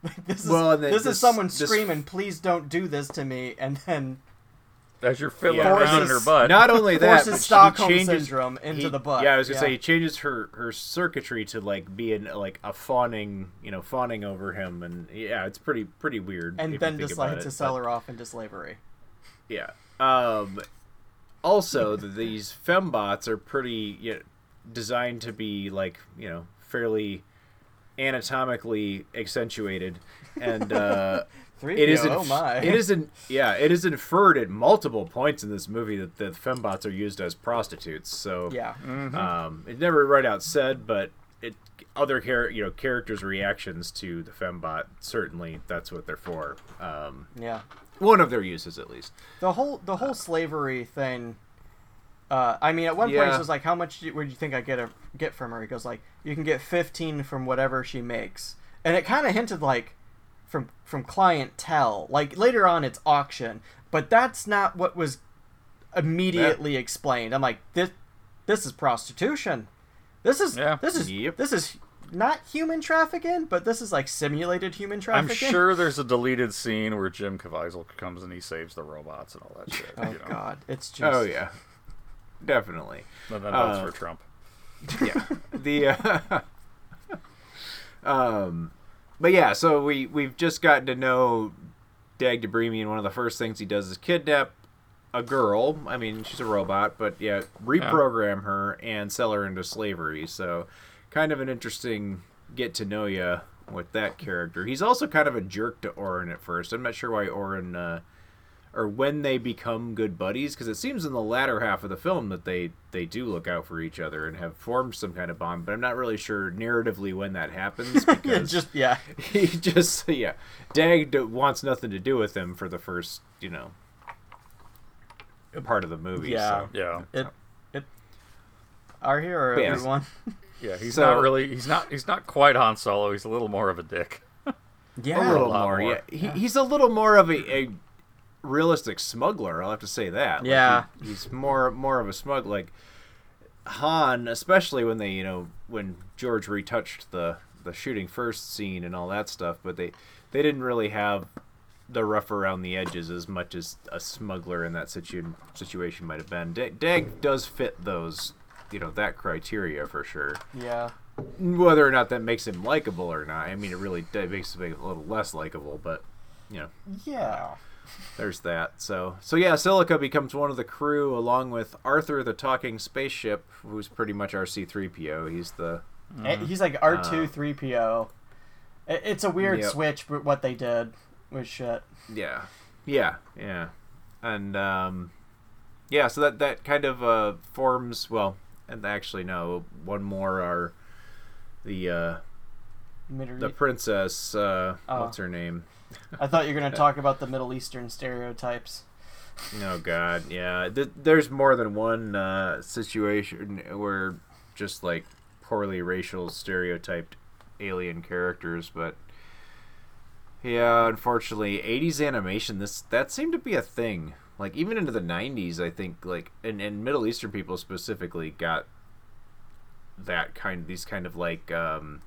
like this is Well, this, this- is someone this- screaming, "Please don't do this to me!" And then As you're fiddling Yeah. around in her butt. Not only that, forces but he Stockholm changes, syndrome into he- the butt. Yeah, I was gonna Yeah. say he changes her her circuitry to like being like a fawning, you know, fawning over him, and yeah, it's pretty pretty weird. and then decides think to sell but- her off into slavery. Yeah. Um, also, these fembots are pretty you know, designed to be like you know fairly anatomically accentuated, and uh, Three it is oh inf- my. it is in, yeah it is inferred at multiple points in this movie that the fembots are used as prostitutes. So yeah. um, it's never right out said, but it other char- you know characters' reactions to the fembot certainly that's what they're for. Um, Yeah. one of their uses at least. the whole the whole slavery thing uh, I mean, at one point it was like, "How much do you, would you think I get a, get from her?" He goes like, "You can get fifteen from whatever she makes," and it kind of hinted like from from clientele. Like later on, it's auction, but that's not what was immediately explained. I'm like, this this is prostitution. This is Yeah. this is Yep. this is not human trafficking, but this is like simulated human trafficking. I'm sure there's a deleted scene where Jim Caviezel comes and he saves the robots and all that shit. Oh you know? God, it's just Oh yeah, definitely. And then votes Uh, for Trump. Yeah. The uh, um but yeah so we we've just gotten to know dag Dibrimi and one of the first things he does is kidnap a girl. I mean she's a robot but yeah reprogram her and sell her into slavery. So kind of an interesting get to know you with that character. He's also kind of a jerk to orin at first. I'm not sure why orin uh or when they become good buddies because it seems in the latter half of the film that they they do look out for each other and have formed some kind of bond but i'm not really sure narratively when that happens yeah, because just yeah. he just yeah dag wants nothing to do with him for the first you know part of the movie Yeah. so. Yeah. It it our hero Yes. everyone. Yeah, he's So- not really he's not he's not quite Han Solo, he's a little more of a dick. Yeah. a little lot more, more. yeah he, he's a little more of a, a realistic smuggler i'll have to say that Like, Yeah. he- he's more more of a smug like han especially when they you know when george retouched the the shooting first scene and all that stuff but they they didn't really have the rough around the edges as much as a smuggler in that situ- situation might have been dag, dag does fit those you know that criteria for sure Yeah. whether or not that makes him likable or not i mean it really that makes him a little less likable but you know Yeah. There's that so so yeah silica becomes one of the crew along with arthur the talking spaceship who's pretty much our c3po he's the Eh, He's like R two three PO. It's a weird Yep. switch, but what they did was shit. yeah yeah yeah and um yeah, so that that kind of uh, forms well, and actually no, one more are the uh, Middle the princess. Uh, Oh. What's her name? I thought you were going to talk about the Middle Eastern stereotypes. Oh God, yeah. Th- there's more than one uh, situation where just like poorly racial stereotyped alien characters, but yeah, unfortunately, '80s animation this that seemed to be a thing. Like even into the '90s, I think like and, and Middle Eastern people specifically got that kind these kind of like um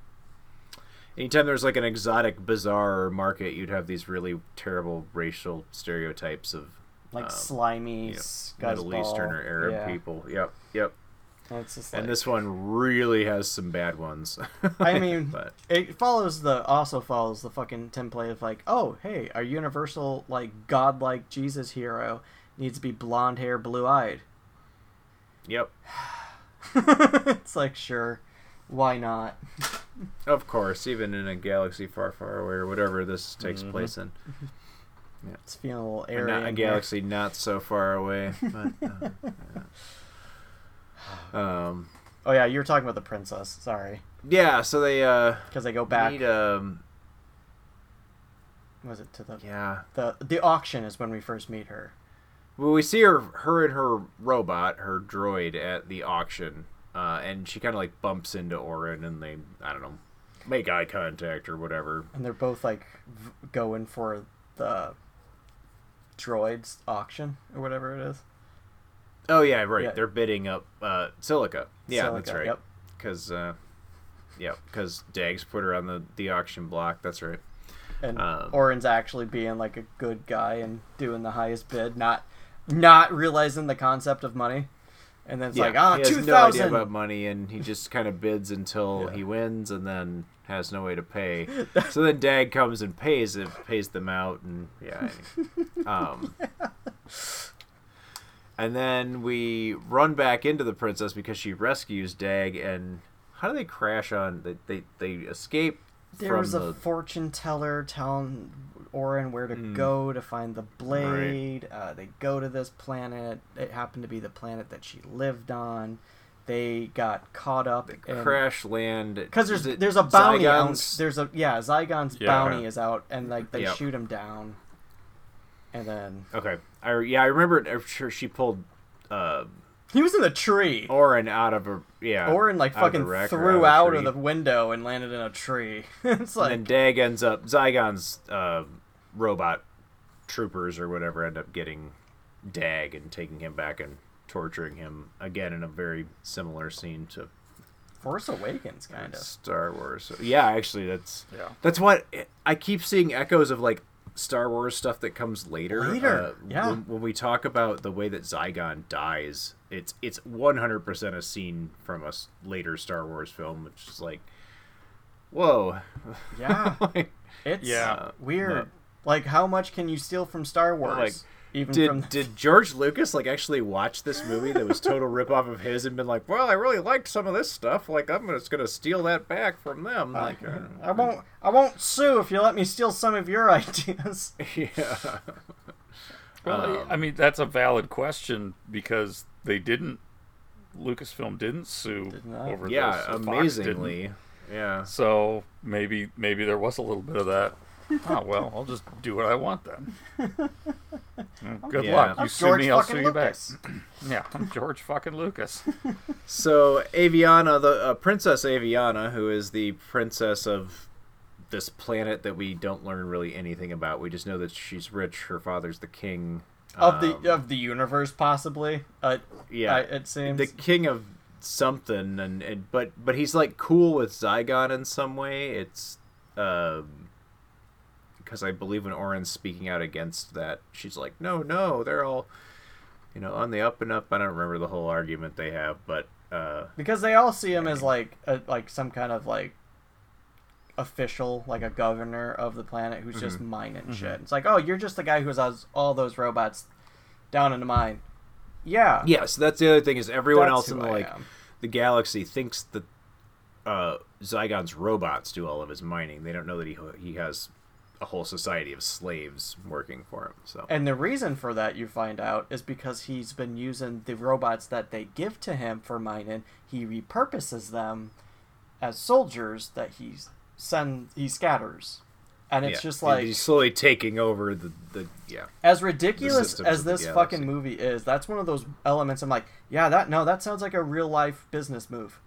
anytime there's like an exotic bizarre market you'd have these really terrible racial stereotypes of Like um, slimy, you know. Middle Eastern or Arab yeah. people. Yep, yep. And just And this one really has some bad ones. I mean, but it follows the also follows the fucking template of like, oh, hey, our universal like godlike Jesus hero needs to be blonde hair, blue eyed. yep, it's like, sure, why not? Of course, even in a galaxy far, far away or whatever this takes Mhm. place in. Yeah. It's feeling a little airy. not a galaxy not so far away. But, uh, yeah. Um, Oh yeah, you were talking about the princess. Sorry, yeah, so they uh because they go back. meet, um was it to the yeah. the the auction is when we first meet her. Well, we see her, her and her robot, her droid, at the auction, uh, and she kind of like bumps into Orin, and they, I don't know, make eye contact or whatever. and they're both like v- going for the droids auction or whatever it is. Oh yeah, right. Yeah. They're bidding up uh, Silica. Yeah, that's Silica, right. yep. Because, uh, yeah, because Dags put her on the the auction block. That's right. And Um, Orin's actually being like a good guy and doing the highest bid, not not realizing the concept of money. And then it's like, ah, he has no idea about money, and he just kind of bids until Yeah. he wins, and then has no way to pay. so then Dag comes and pays it, pays them out, and yeah. Um, and then we run back into the princess because she rescues Dag, and how do they crash on? They they, they escape there from was a fortune teller telling Orin where to Mm. go to find the blade. Uh, they go to this planet. It happened to be the planet that she lived on. They got caught up in crash land because there's it there's a bounty out. Zygons? There's a yeah Zygon's Yeah. bounty is out, and like they Yep. shoot him down, and then Okay, I yeah I remember. I'm sure she pulled uh, he was in the tree. Orin out of a yeah. Orin like out of the fucking wreck threw a out of the window and landed in a tree. it's like and then Dag ends up Zygon's uh, robot troopers or whatever end up getting Dag and taking him back and torturing him again in a very similar scene to Force Awakens kind of. Star Wars. So, yeah, actually, that's Yeah. that's what I keep seeing echoes of like Star Wars stuff that comes later. Later, Uh, yeah. When, when we talk about the way that Zygon dies, it's it's one hundred percent a scene from a later Star Wars film, which is like, whoa. Yeah, Like, it's Yeah. weird. No. Like how much can you steal from Star Wars? Like, even did from did George Lucas like actually watch this movie that was total ripoff of his and been like, well, I really liked some of this stuff. Like, I'm just gonna steal that back from them. Like, uh, I won't. I won't sue if you let me steal some of your ideas. yeah. Well, I mean, that's a valid question because they didn't. Lucasfilm didn't sue Did over yeah, this. Fox didn't. amazingly. Yeah. So maybe maybe there was a little bit of that. Oh well, I'll just do what I want then. Good Yeah. luck. You I'm sue George me, I'll fucking sue you back. Yeah, I'm George fucking Lucas. So Aviana, the uh, Princess Aviana, who is the princess of this planet that we don't learn really anything about. We just know that she's rich. Her father's the king of the Um, of the universe, possibly. Uh, yeah, I, it seems. the king of something, and, and but but he's like cool with Zygon in some way. It's um because I believe when Orin's speaking out against that, she's like, no, no, they're all you know on the up and up. I don't remember the whole argument they have, but uh, because they all see him as like a, like some kind of like official, like a governor of the planet who's just Mm-hmm. mining shit. It's like, oh, you're just the guy who has all those robots down in the mine. Yeah. yeah. So that's the other thing is everyone That's else in the like the galaxy thinks that uh, Zygon's robots do all of his mining. They don't know that he he has a whole society of slaves working for him. So And the reason for that, you find out, is because he's been using the robots that they give to him for mining. He repurposes them as soldiers that he send he scatters, and it's Yeah, just like he's slowly taking over the the yeah. as ridiculous as this fucking movie is. That's one of those elements. I'm like, yeah, that no, that sounds like a real life business move.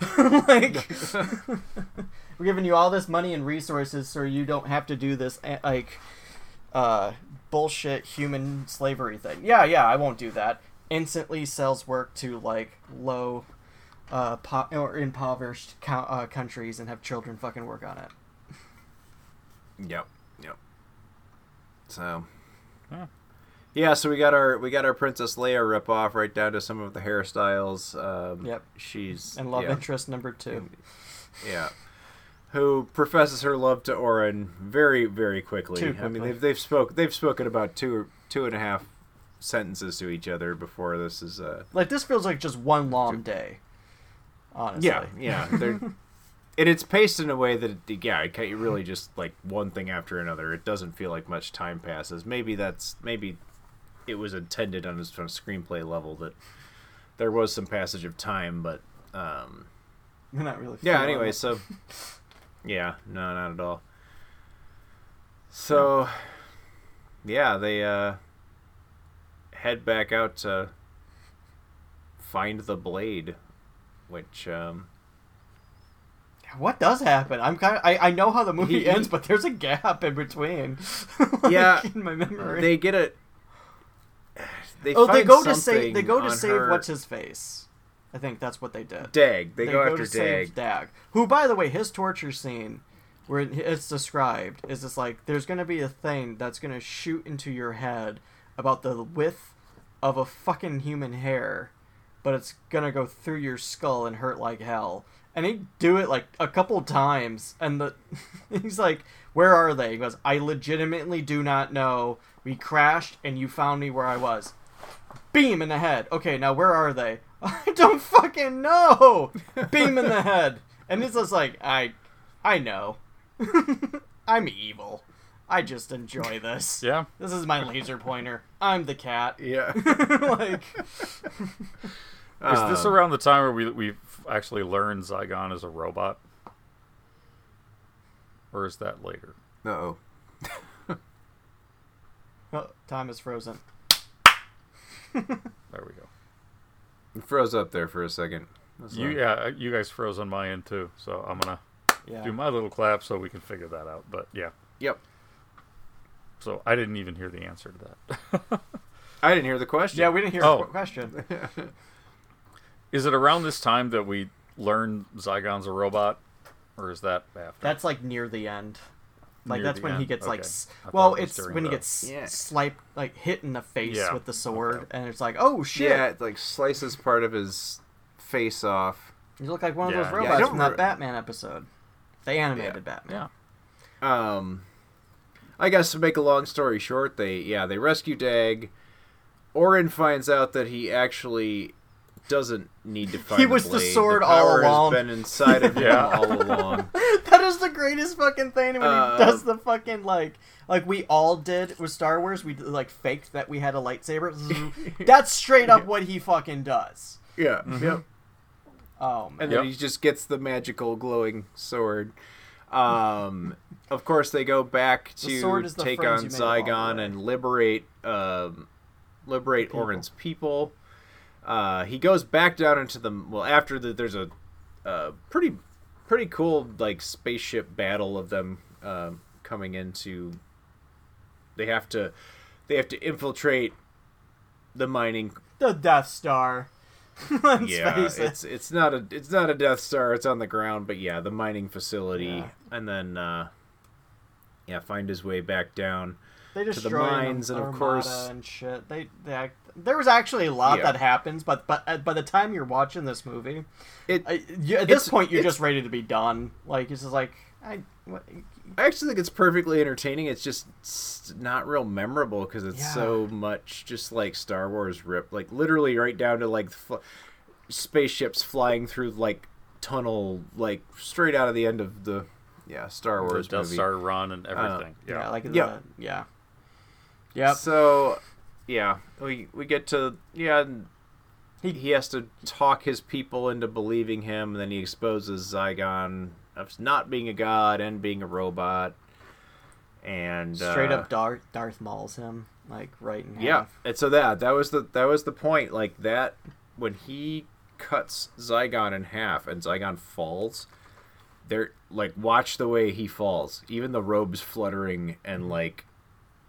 like we're giving you all this money and resources so you don't have to do this eh, like uh bullshit human slavery thing. Yeah, yeah, I won't do that. Instantly sells work to like low uh po- or impoverished co- uh, countries and have children fucking work on it. Yep. Yep. So. Huh. Yeah, so we got our we got our Princess Leia ripoff right down to some of the hairstyles. Um, Yep. She's And love yeah, interest number 2. Yeah. Who professes her love to Orin very very quickly. Too I mean they've they've spoke they've spoken about two two and a half sentences to each other before this is uh Like this feels like just one long day. Honestly. yeah yeah they're and it's paced in a way that it, yeah it can't really just like one thing after another it doesn't feel like much time passes maybe that's maybe it was intended on a, on a screenplay level that there was some passage of time but um You're not really. yeah anyway so yeah no not at all so yeah they uh head back out to find the blade which um What does happen? I'm kind of. I, I know how the movie He- ends, but there's a gap in between. Like, Yeah, in my memory. they get a they oh, they go to save. They go to save her- what's his face. I think that's what they did. Dag. They, go, after to save Dag. Dag. Who, by the way, his torture scene, where it's described, is just like there's gonna be a thing that's gonna shoot into your head about the width of a fucking human hair, but it's gonna go through your skull and hurt like hell. And he do it like a couple times, and the he's like, "Where are they?" He goes, "I legitimately do not know. We crashed, and you found me where I was." Beam in the head. Okay, now where are they? I don't fucking know. Beam in the head, and it's just like I, I know. I'm evil. I just enjoy this. Yeah. This is my laser pointer. I'm the cat. Yeah. like Is this Um, around the time where we we actually learned Zygon is a robot, or is that later? Uh-oh. oh, time is frozen. There we go. It froze up there for a second. That's You all. yeah, you guys froze on my end too, so I'm gonna Yeah. do my little clap so we can figure that out. But yeah, Yep. so I didn't even hear the answer to that. I didn't hear the question. Yeah, we didn't hear Oh. a question. is it around this time that we learn Zygon's a robot, or is that after? That's like near the end. Like Near that's the when he gets like, okay. s- I thought well, it it's during when he gets Yeah. sliped, like hit in the face Yeah, with the sword, okay. and it's like, oh shit! Yeah, it like slices part of his face off. You look like one Yeah, of those robots don't from that re- Batman episode, They animated Yeah. Batman. yeah. Um, I guess to make a long story short, they yeah they rescue Dag. Orin finds out that he actually doesn't need to find. He was the blade. sword all power along. Has been inside of him Yeah. all along. that is the greatest fucking thing when Uh, he does the fucking like like we all did with Star Wars. We like faked that we had a lightsaber. That's straight up what he fucking does. Yeah. Mm-hmm. Yep. Oh man. and then Yep. he just gets the magical glowing sword. Um, of course, they go back to sword is the take on you made along the Zygon and liberate um, liberate People. Orin's people. Uh, he goes back down into the well after the, there's a, uh pretty pretty cool like spaceship battle of them um, coming into. They have to they have to infiltrate the mining the Death Star. Yeah, it. it's it's not a it's not a Death Star. It's on the ground, but yeah, the mining facility, Yeah. and then uh, yeah, find his way back down. They the mines, and of course- and shit. They, they act, there was actually a lot Yeah. that happens, but but uh, by the time you're watching this movie, It I, you, at this point you're just ready to be done. Like it's just like I. What, I actually think it's perfectly entertaining. It's just s- not real memorable because it's Yeah. so much just like Star Wars rip, like literally right down to like fl- spaceships flying through like tunnel, like straight out of the end of the yeah Star the Wars Death movie. Star run and everything. Yeah, yeah. like the, Yep. yeah. Yep. So, yeah, we we get to yeah. He, he has to talk his people into believing him, and then he exposes Zygon of not being a god and being a robot. And Straight uh, up Darth Darth Mauls him like right in half. Yeah, half. and so that that was the that was the point. Like that when he cuts Zygon in half and Zygon falls, they're like watch the way he falls. Even the robes fluttering and like.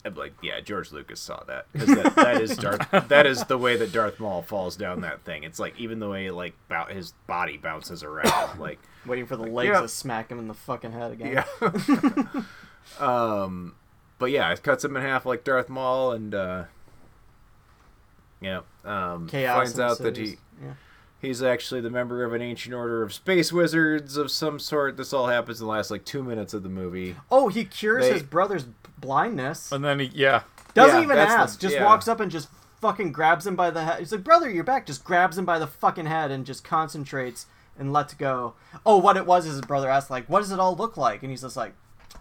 I'm like, yeah, George Lucas saw that because that, that is Darth. that is the way that Darth Maul falls down that thing. It's like even the way like bou- his body bounces around, like Waiting for the legs yeah. to smack him in the fucking head again. yeah. um, but yeah, it cuts him in half like Darth Maul, and uh, yeah, um, Chaos finds out that he Yeah. He's actually the member of an ancient order of space wizards of some sort. This all happens in the last like two minutes of the movie. Oh, he cures They- his brother's blindness. And then he, yeah, Doesn't Yeah, even that's the- ask. just yeah. walks up and just fucking grabs him by the head. He's like, "Brother, you're back." Just grabs him by the fucking head and just concentrates and lets go. Oh, what it was is his brother asked, like, "What does it all look like?" And he's just like,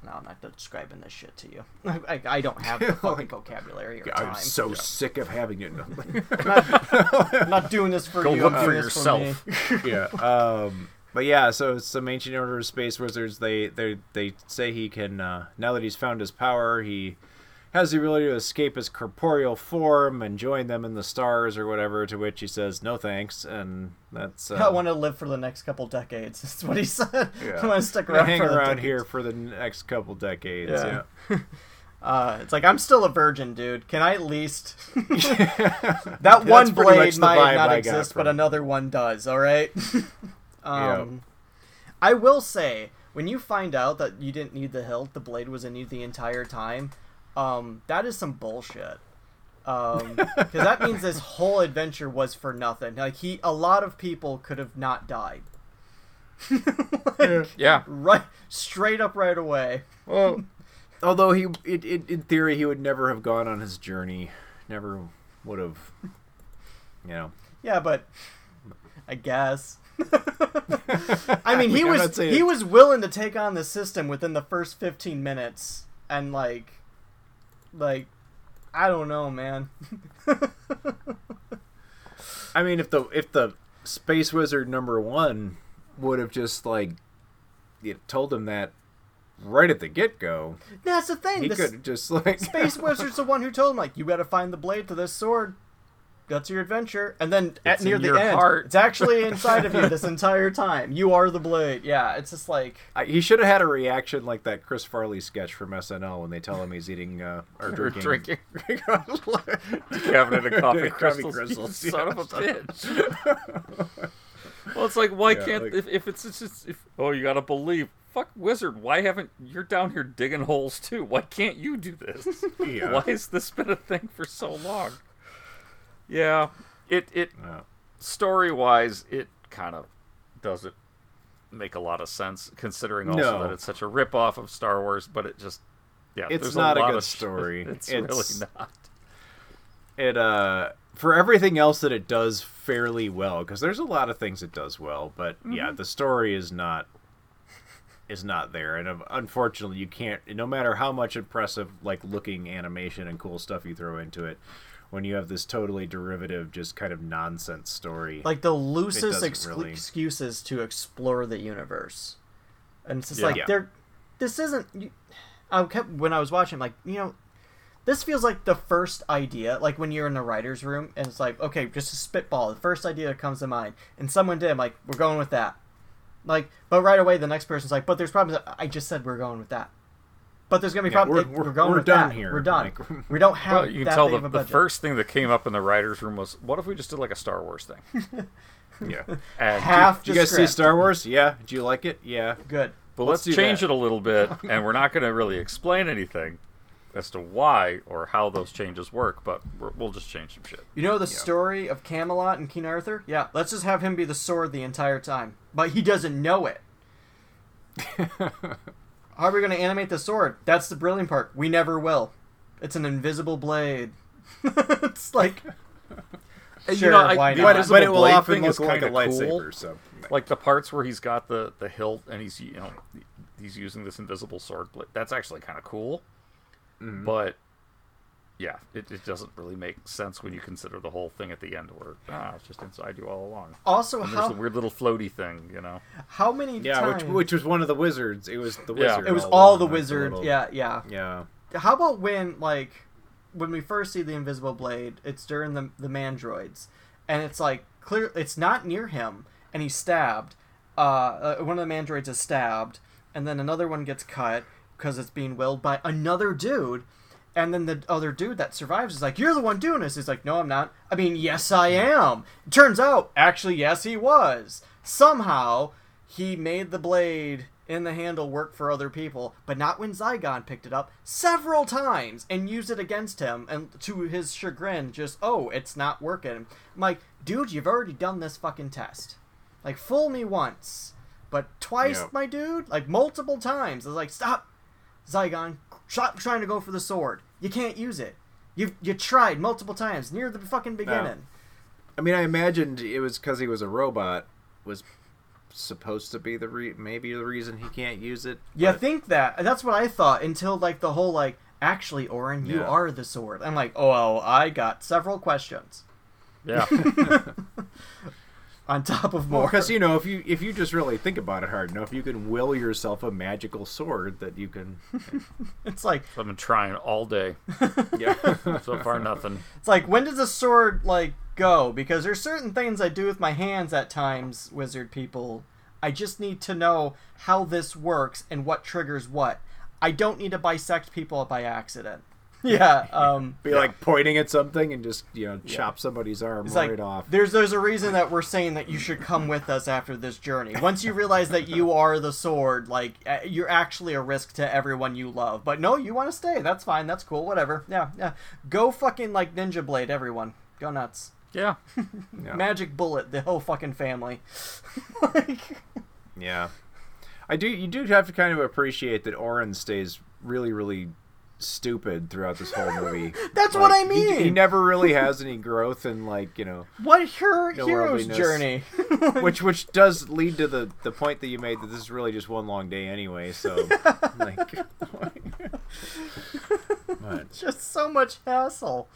"No, I'm not describing this shit to you. I, I don't have the fucking vocabulary or time. I'm so sick of having it. I'm not doing this for Go you. look I'm for doing yourself. For yeah. Um, but yeah, so it's some ancient order of space wizards. They they they say he can uh, now that he's found his power, he has the ability to escape his corporeal form and join them in the stars or whatever. To which he says no thanks, and that's uh, I want to live for the next couple decades. That's what he said. yeah. I want to stick around hang around here for the next couple decades. Yeah. Yeah. Uh, it's like I'm still a virgin, dude. Can I at least that That's one blade might not exist, but another one does. All right. um, I will say when you find out that you didn't need the hilt, the blade was in you the entire time. Um, that is some bullshit. Um, because that means this whole adventure was for nothing. Like he, a lot of people could have not died. Like, yeah. Right, straight up, right away. Well, although he, it, it, in theory, he would never have gone on his journey. Never would have. You know. Yeah, but I guess. I mean, he I'm was he was willing to take on the system within the first 15 minutes and like like I don't know, man. I mean, if the if the space wizard number one would have just like you told him that right at the get go, That's the thing. he could have just like Space Wizard's the one who told him like you got to find the blade to this sword. That's your adventure. And then at near the end, heart. it's actually inside of you this entire time. You are the blade. Yeah, it's just like I- he should have had a reaction like that Chris Farley sketch from SNL when they tell him he's eating uh, or drinking. drinking. Cabinet of coffee Coffee crystals. crystals, you son yeah. of a bitch. well, it's like why Yeah, can't like- if, if it's, it's just if oh you gotta believe fuck wizard why haven't you're down here digging holes too why can't you do this Yeah. why has this been a thing for so long yeah it it Yeah. story wise it kind of doesn't make a lot of sense considering also No. that it's such a rip off of Star Wars but it just yeah It's there's not a lot good sh- story. it's, It's- really not it uh for everything else that it does fairly well because there's a lot of things it does well but yeah Mm-hmm. the story is not is not there and uh, unfortunately you can't no matter how much impressive like looking animation and cool stuff you throw into it when you have this totally derivative just kind of nonsense story. Like the loosest doesn't really- excuses to explore the universe. And it's just Yeah. like Yeah. they're this isn't i kept when i was watching like you know this feels like the first idea like when you're in the writer's room and it's like okay just a spitball the first idea that comes to mind. And someone did I'm like we're going with that. Like but right away the next person's like but there's problems i just said we're going with that but there's gonna be Yeah, problems we're- we're, we're- going we're done that. here. we're done Like- we don't have Well, you can that tell the, the first thing that came up in the writers' room was, "What if we just did like a Star Wars thing?" yeah And half Did you guys see star wars yeah Do you like it yeah good but Let's let's, change that. it a little bit, and we're not going to really explain anything as to why or how those changes work, but we're, we'll just change some shit. You know the story of Camelot and King Arthur? Yeah, let's just have him be the sword the entire time. But he doesn't know it. How are we going to animate the sword? That's the brilliant part. We never will. It's an invisible blade. it's like. You Sure, know, I- why the not? but, invisible but it will blade often thing look is like a kinda cool. lightsaber so Like the parts where he's got the the hilt and he's you know he's using this invisible sword blade. That's actually kind of cool, Mm-hmm. but yeah, it, it doesn't really make sense when you consider the whole thing at the end where ah, it's just inside you all along. Also, And there's how the weird little floaty thing, you know. how many Yeah, times? which which was one of the wizards. It was the Yeah. wizard. it was all all the like wizard. little- Yeah, yeah. Yeah. How about when like when we first see the invisible blade? It's during the the mandroids, and it's like clear. It's not near him, and he's stabbed. Uh, uh, one of the mandroids is stabbed, and then another one gets cut because it's being willed by another dude. And then the other dude that survives is like, "You're the one doing this." He's like, "No, I'm not. I mean, yes, I am." It turns out, actually, yes, he was. Somehow, he made the blade in the handle work for other people, but not when Zygon picked it up several times and used it against him. And to his chagrin, just oh, it's not working. I'm like, dude, you've already done this fucking test. Like, fool me once, but twice, Yep. my dude, like multiple times. I was like, stop, Zygon, stop trying to go for the sword. You can't use it. You you tried multiple times near the fucking beginning. I mean, I imagined it was because he was a robot. Was supposed to be the re- maybe the reason he can't use it. You but- think that? That's what I thought until like the whole like, actually, Orin, you Yeah. are the sword. I'm like, oh, well, I got several questions Yeah, on top of more. because you know if you if you just really think about it hard enough, you can will yourself a magical sword that you can. it's like I've been trying all day. Yeah. So far, nothing. it's like when does a sword like go? Because there's certain things I do with my hands at times, wizard people. I just need to know how this works and what triggers what. I don't need to bisect people by accident. Yeah, um, Be like pointing at something and just you know chop somebody's arm It's right like off. there's there's a reason that we're saying that you should come with us after this journey. Once you realize that you are the sword, like uh, you're actually a risk to everyone you love. But no, you want to stay. That's fine. That's cool. Whatever. Yeah, yeah. Go fucking like Ninja Blade, everyone. Go nuts. Yeah, Yeah. Magic Bullet, the whole fucking family. like, Yeah, I do. You do have to kind of appreciate that Orin stays really, really stupid throughout this whole movie. That's what I mean. he- He, never really has any growth and like you know, what her No hero's worldliness. journey? which which does lead to the the point that you made that this is really just one long day anyway. So like, but, just so much hassle.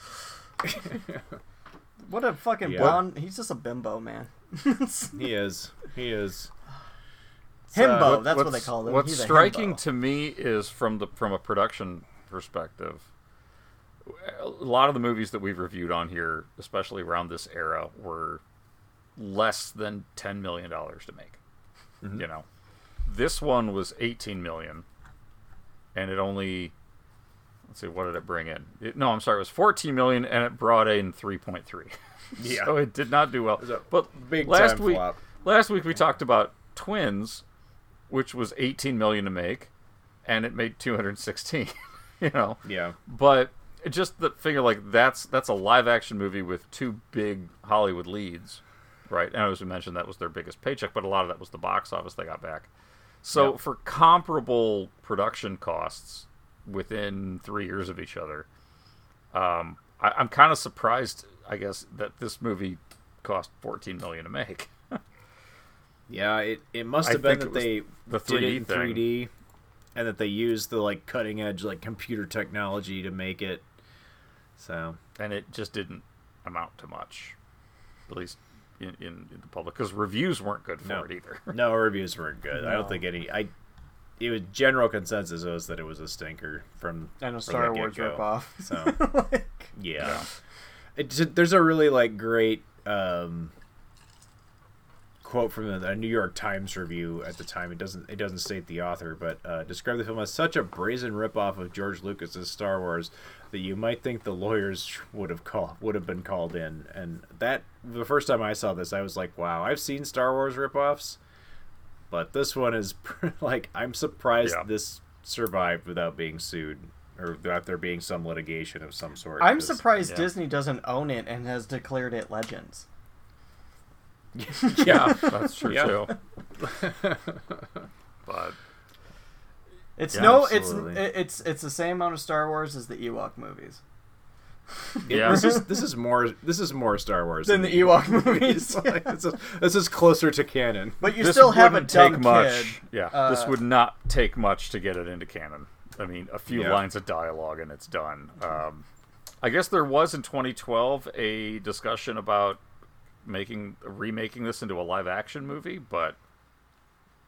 what a fucking Yeah. blonde. He's just a bimbo, man. he is. He is. Himbo. uh, that's what they call him. What's He's a striking himbo. to me is from the from a production perspective. A lot of the movies that we've reviewed on here, especially around this era, were less than ten million dollars to make. Mm-hmm. You know, this one was eighteen million, and it only let's see, what did it bring in? It, no, I'm sorry, it was fourteen million, and it brought in three point three. Yeah. so it did not do well. But big last week, flop. last week we talked about Twins, which was 18 million to make, and it made 216. you know, Yeah. but just the figure like that's that's a live action movie with two big Hollywood leads, right? And as we mentioned, that was their biggest paycheck, but a lot of that was the box office they got back. So Yep. for comparable production costs within three years of each other, um, I, I'm kind of surprised, I guess, that this movie cost 14 million to make. Yeah, it, it must I have been that they the did it in thing. 3D, and that they used the like cutting edge like computer technology to make it. So and it just didn't amount to much, at least in, in, in the public, because reviews weren't good for No. it either. no reviews weren't good. I don't think any. I it was general consensus was that it was a stinker from And a from Star Wars get-go. ripoff. So Like, yeah, It, there's a really like great um, quote from a, a New York Times review at the time. It doesn't it doesn't state the author, but uh, described the film as such a brazen ripoff of George Lucas's Star Wars that you might think the lawyers would have called would have been called in. And that the first time I saw this, I was like, wow, I've seen Star Wars ripoffs, but this one is like I'm surprised Yeah. this survived without being sued. Or without there being some litigation of some sort. I'm surprised yeah. Disney doesn't own it and has declared it Legends. yeah, that's true Yeah. too. but It's Yeah, no, absolutely. it's it's it's the same amount of Star Wars as the Ewok movies. Yeah. This is this is more this is more Star Wars Than the Ewok movies. Like, this, is, this is closer to canon. But you this still have a wouldn't dumb take much. kid. Yeah, this Uh, would not take much to get it into canon. I mean, a few Yeah. lines of dialogue and it's done. Um, I guess there was in 2012 a discussion about making remaking this into a live action movie, but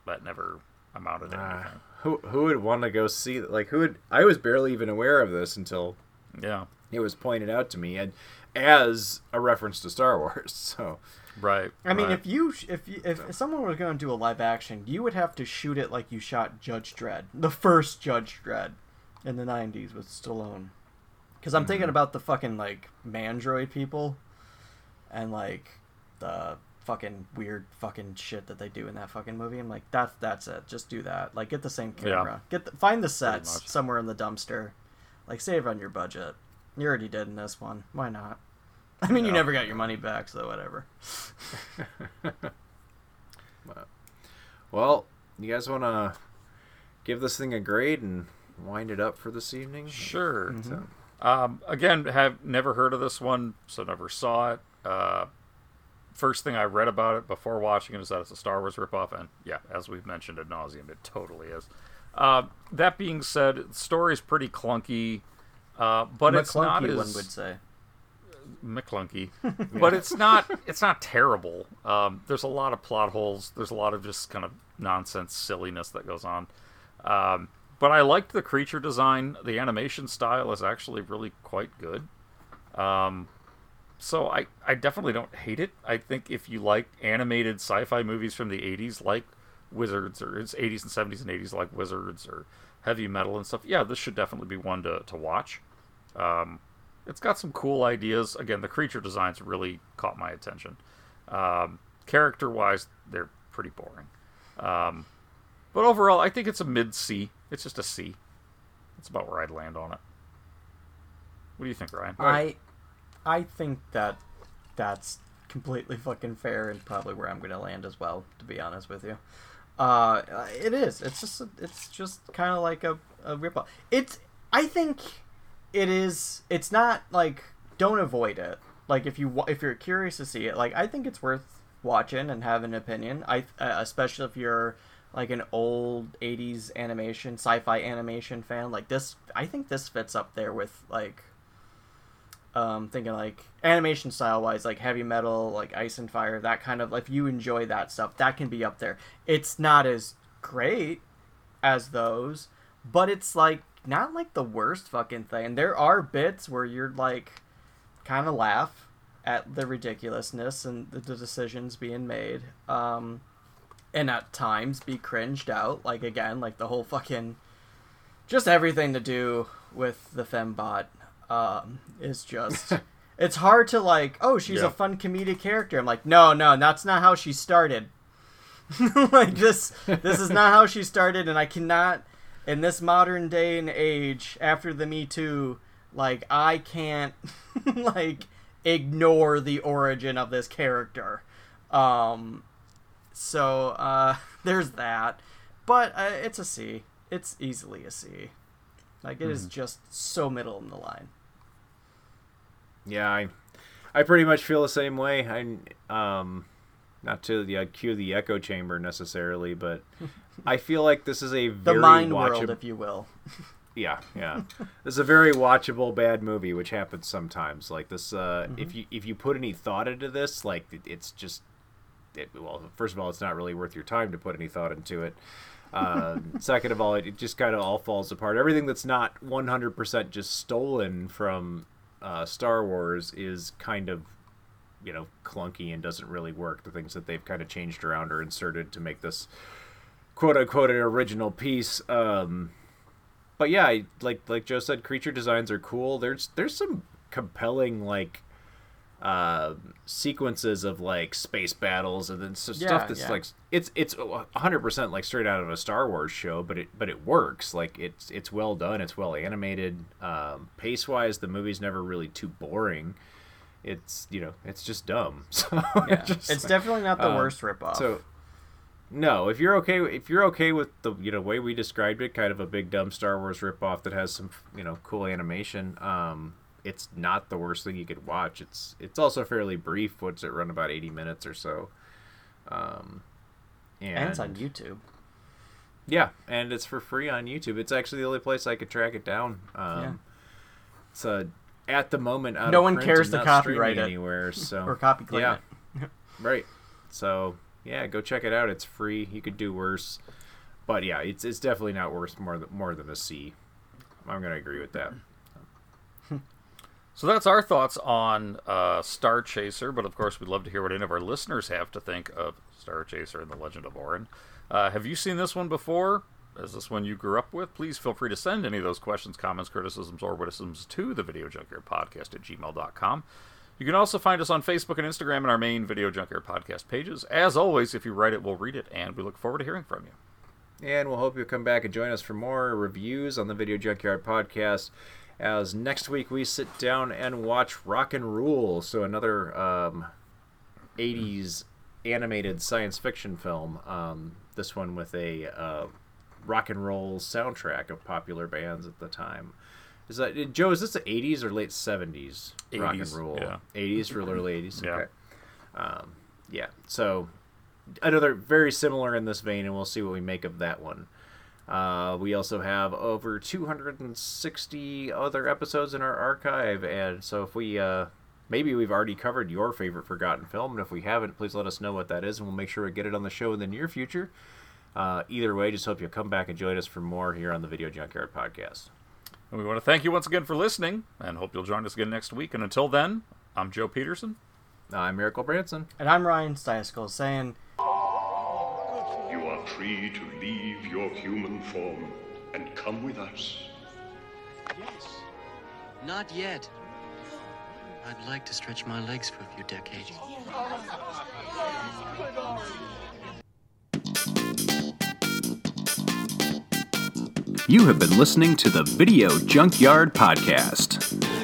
that never amounted to Ah, anything. who who would want to go see like who would I was barely even aware of this until Yeah, it was pointed out to me and as a reference to Star Wars. So right. I mean, right. if you if you, if, if someone was going to do a live action, you would have to shoot it like you shot Judge Dredd, the first Judge Dredd, in the '90s with Stallone. Because I'm Mm-hmm. thinking about the fucking like Mandroid people, and like the fucking weird fucking shit that they do in that fucking movie. I'm like, that's that's it. Just do that. Like, get the same Yeah. camera. Get the, find the sets somewhere in the dumpster. Like, save on your budget. You already did in this one. Why not? I mean, you never got your money back, so whatever. well, you guys want to give this thing a grade and wind it up for this evening? Sure. Mm-hmm. Um, again, have never heard of this one, so never saw it. Uh, first thing I read about it before watching it is that it's a Star Wars ripoff, and yeah, as we've mentioned ad nauseum, it totally is. Uh, that being said, the story's pretty clunky, uh, but it's not as one would say. McClunky, but it's not it's not terrible. Um, there's a lot of plot holes. There's a lot of just kind of nonsense silliness that goes on. Um, but I liked the creature design. The animation style is actually really quite good. Um, so I, I definitely don't hate it. I think if you like animated sci-fi movies from the 80s like Wizards or it's 80s and 70s and 80s like Wizards or Heavy Metal and stuff, yeah, this should definitely be one to, to watch. Um, it's got some cool ideas. Again, the creature designs really caught my attention. Um, character wise, they're pretty boring. Um, but overall, I think it's a mid C. It's just a C. That's about where I'd land on it. What do you think, Ryan? I, I think that that's completely fucking fair and probably where I'm gonna land as well. To be honest with you, uh, it is. It's just it's just kind of like a a ripoff. It's I think it is. It's not like don't avoid it. Like if you if you're curious to see it, like I think it's worth watching and have an opinion. I uh, especially if you're like an old 80s animation sci-fi animation fan like this i think this fits up there with like um thinking like animation style wise like heavy metal like ice and fire that kind of if you enjoy that stuff that can be up there. It's not as great as those but it's like not like the worst fucking thing. There are bits where you're like kind of laugh at the ridiculousness and the, the decisions being made um and at times be cringed out. Like again like the whole fucking just everything to do with the fembot um is just it's hard to like oh she's Yeah. a fun comedic character. I'm like no no that's not how she started. Like this this is not how she started and i cannot in this modern day and age after the me too like i can't like ignore the origin of this character. Um so uh there's that. But uh, it's a c. It's easily a c like it is just so middle in the line Yeah, I, I pretty much feel the same way. I, um, not to the uh, cue the echo chamber necessarily, but I feel like this is a the very mind watchab- world if you will Yeah, yeah. this is a very watchable bad movie, which happens sometimes. Like this, uh, Mm-hmm. if you if you put any thought into this, like it, it's just, it, well, first of all, it's not really worth your time to put any thought into it. Um, second of all, it, it just kind of all falls apart. Everything that's not 100% just stolen from uh, Star Wars is kind of, you know, clunky and doesn't really work. The things that they've kind of changed around or inserted to make this quote unquote an original piece. Um, but yeah, like like Joe said, creature designs are cool. There's there's some compelling like uh, sequences of like space battles and then Yeah, stuff that's yeah. like it's it's 100% like straight out of a Star Wars show, but it but it works. Like it's it's well done, it's well animated. Um, pace wise, the movie's never really too boring. It's you know it's just dumb. So yeah. just- it's definitely not the um, worst ripoff so no, if you're okay, if you're okay with the you know way we described it, kind of a big dumb Star Wars ripoff that has some you know cool animation, um, it's not the worst thing you could watch. It's it's also fairly brief. What's it run about eighty minutes or so? Um, and, And it's on YouTube. Yeah, and it's for free on YouTube. It's actually the only place I could track it down. Um, Yeah. It's a, at the moment out No one cares to copyright it. anywhere. So Or copy claim yeah, it. right. So yeah, go check it out. It's free. You could do worse, but yeah, it's it's definitely not worse more than more than a C. I'm gonna agree with that. So that's our thoughts on uh, Starchaser, but of course, we'd love to hear what any of our listeners have to think of Starchaser and the Legend of Orin. Uh, have you seen this one before? Is this one you grew up with? Please feel free to send any of those questions, comments, criticisms, or witticisms to the Video Junkyard Podcast at gmail.com. You can also find us on Facebook and Instagram and our main Video Junkyard Podcast pages. As always, if you write it, we'll read it, and we look forward to hearing from you. And we'll hope you'll come back and join us for more reviews on the Video Junkyard podcast. As next week we sit down and watch Rock and Rule, so another um, 80s animated science fiction film. Um, this one with a uh, rock and roll soundtrack of popular bands at the time. Is that Joe? Is this the 80s or late 70s? Rock and 80s, Roll. yeah. 80s or early 80s. Yeah. Okay. Um, yeah. So another very similar in this vein, and we'll see what we make of that one. Uh, we also have over 260 other episodes in our archive, and so if we uh, maybe we've already covered your favorite forgotten film, and if we haven't, please let us know what that is, and we'll make sure we get it on the show in the near future. Uh, either way, just hope you'll come back and join us for more here on the Video Junkyard Podcast. And we want to thank you once again for listening, and hope you'll join us again next week. And until then, I'm Joe Peterson. I'm Miracle Branson. And I'm Ryan Steiskell saying, You free to leave your human form and come with us. Yes. Not yet. I'd like to stretch my legs for a few decades. You have been listening to the Video Junkyard Podcast.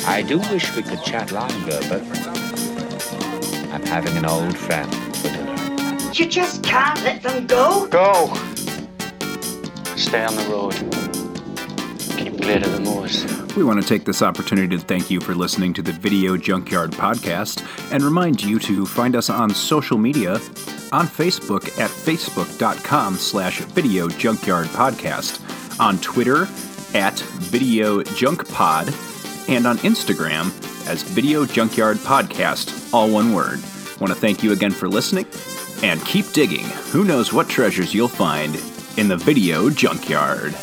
I do wish we could chat longer, but I'm having an old friend for dinner. You just can't let them go. Go! Stay on the road. Keep clear of the moors. We want to take this opportunity to thank you for listening to the Video Junkyard Podcast and remind you to find us on social media on Facebook at facebook.com slash video junkyard podcast, on Twitter at video junk pod, and on Instagram as Video Junkyard Podcast, all one word. Want to thank you again for listening and keep digging. Who knows what treasures you'll find in the Video Junkyard.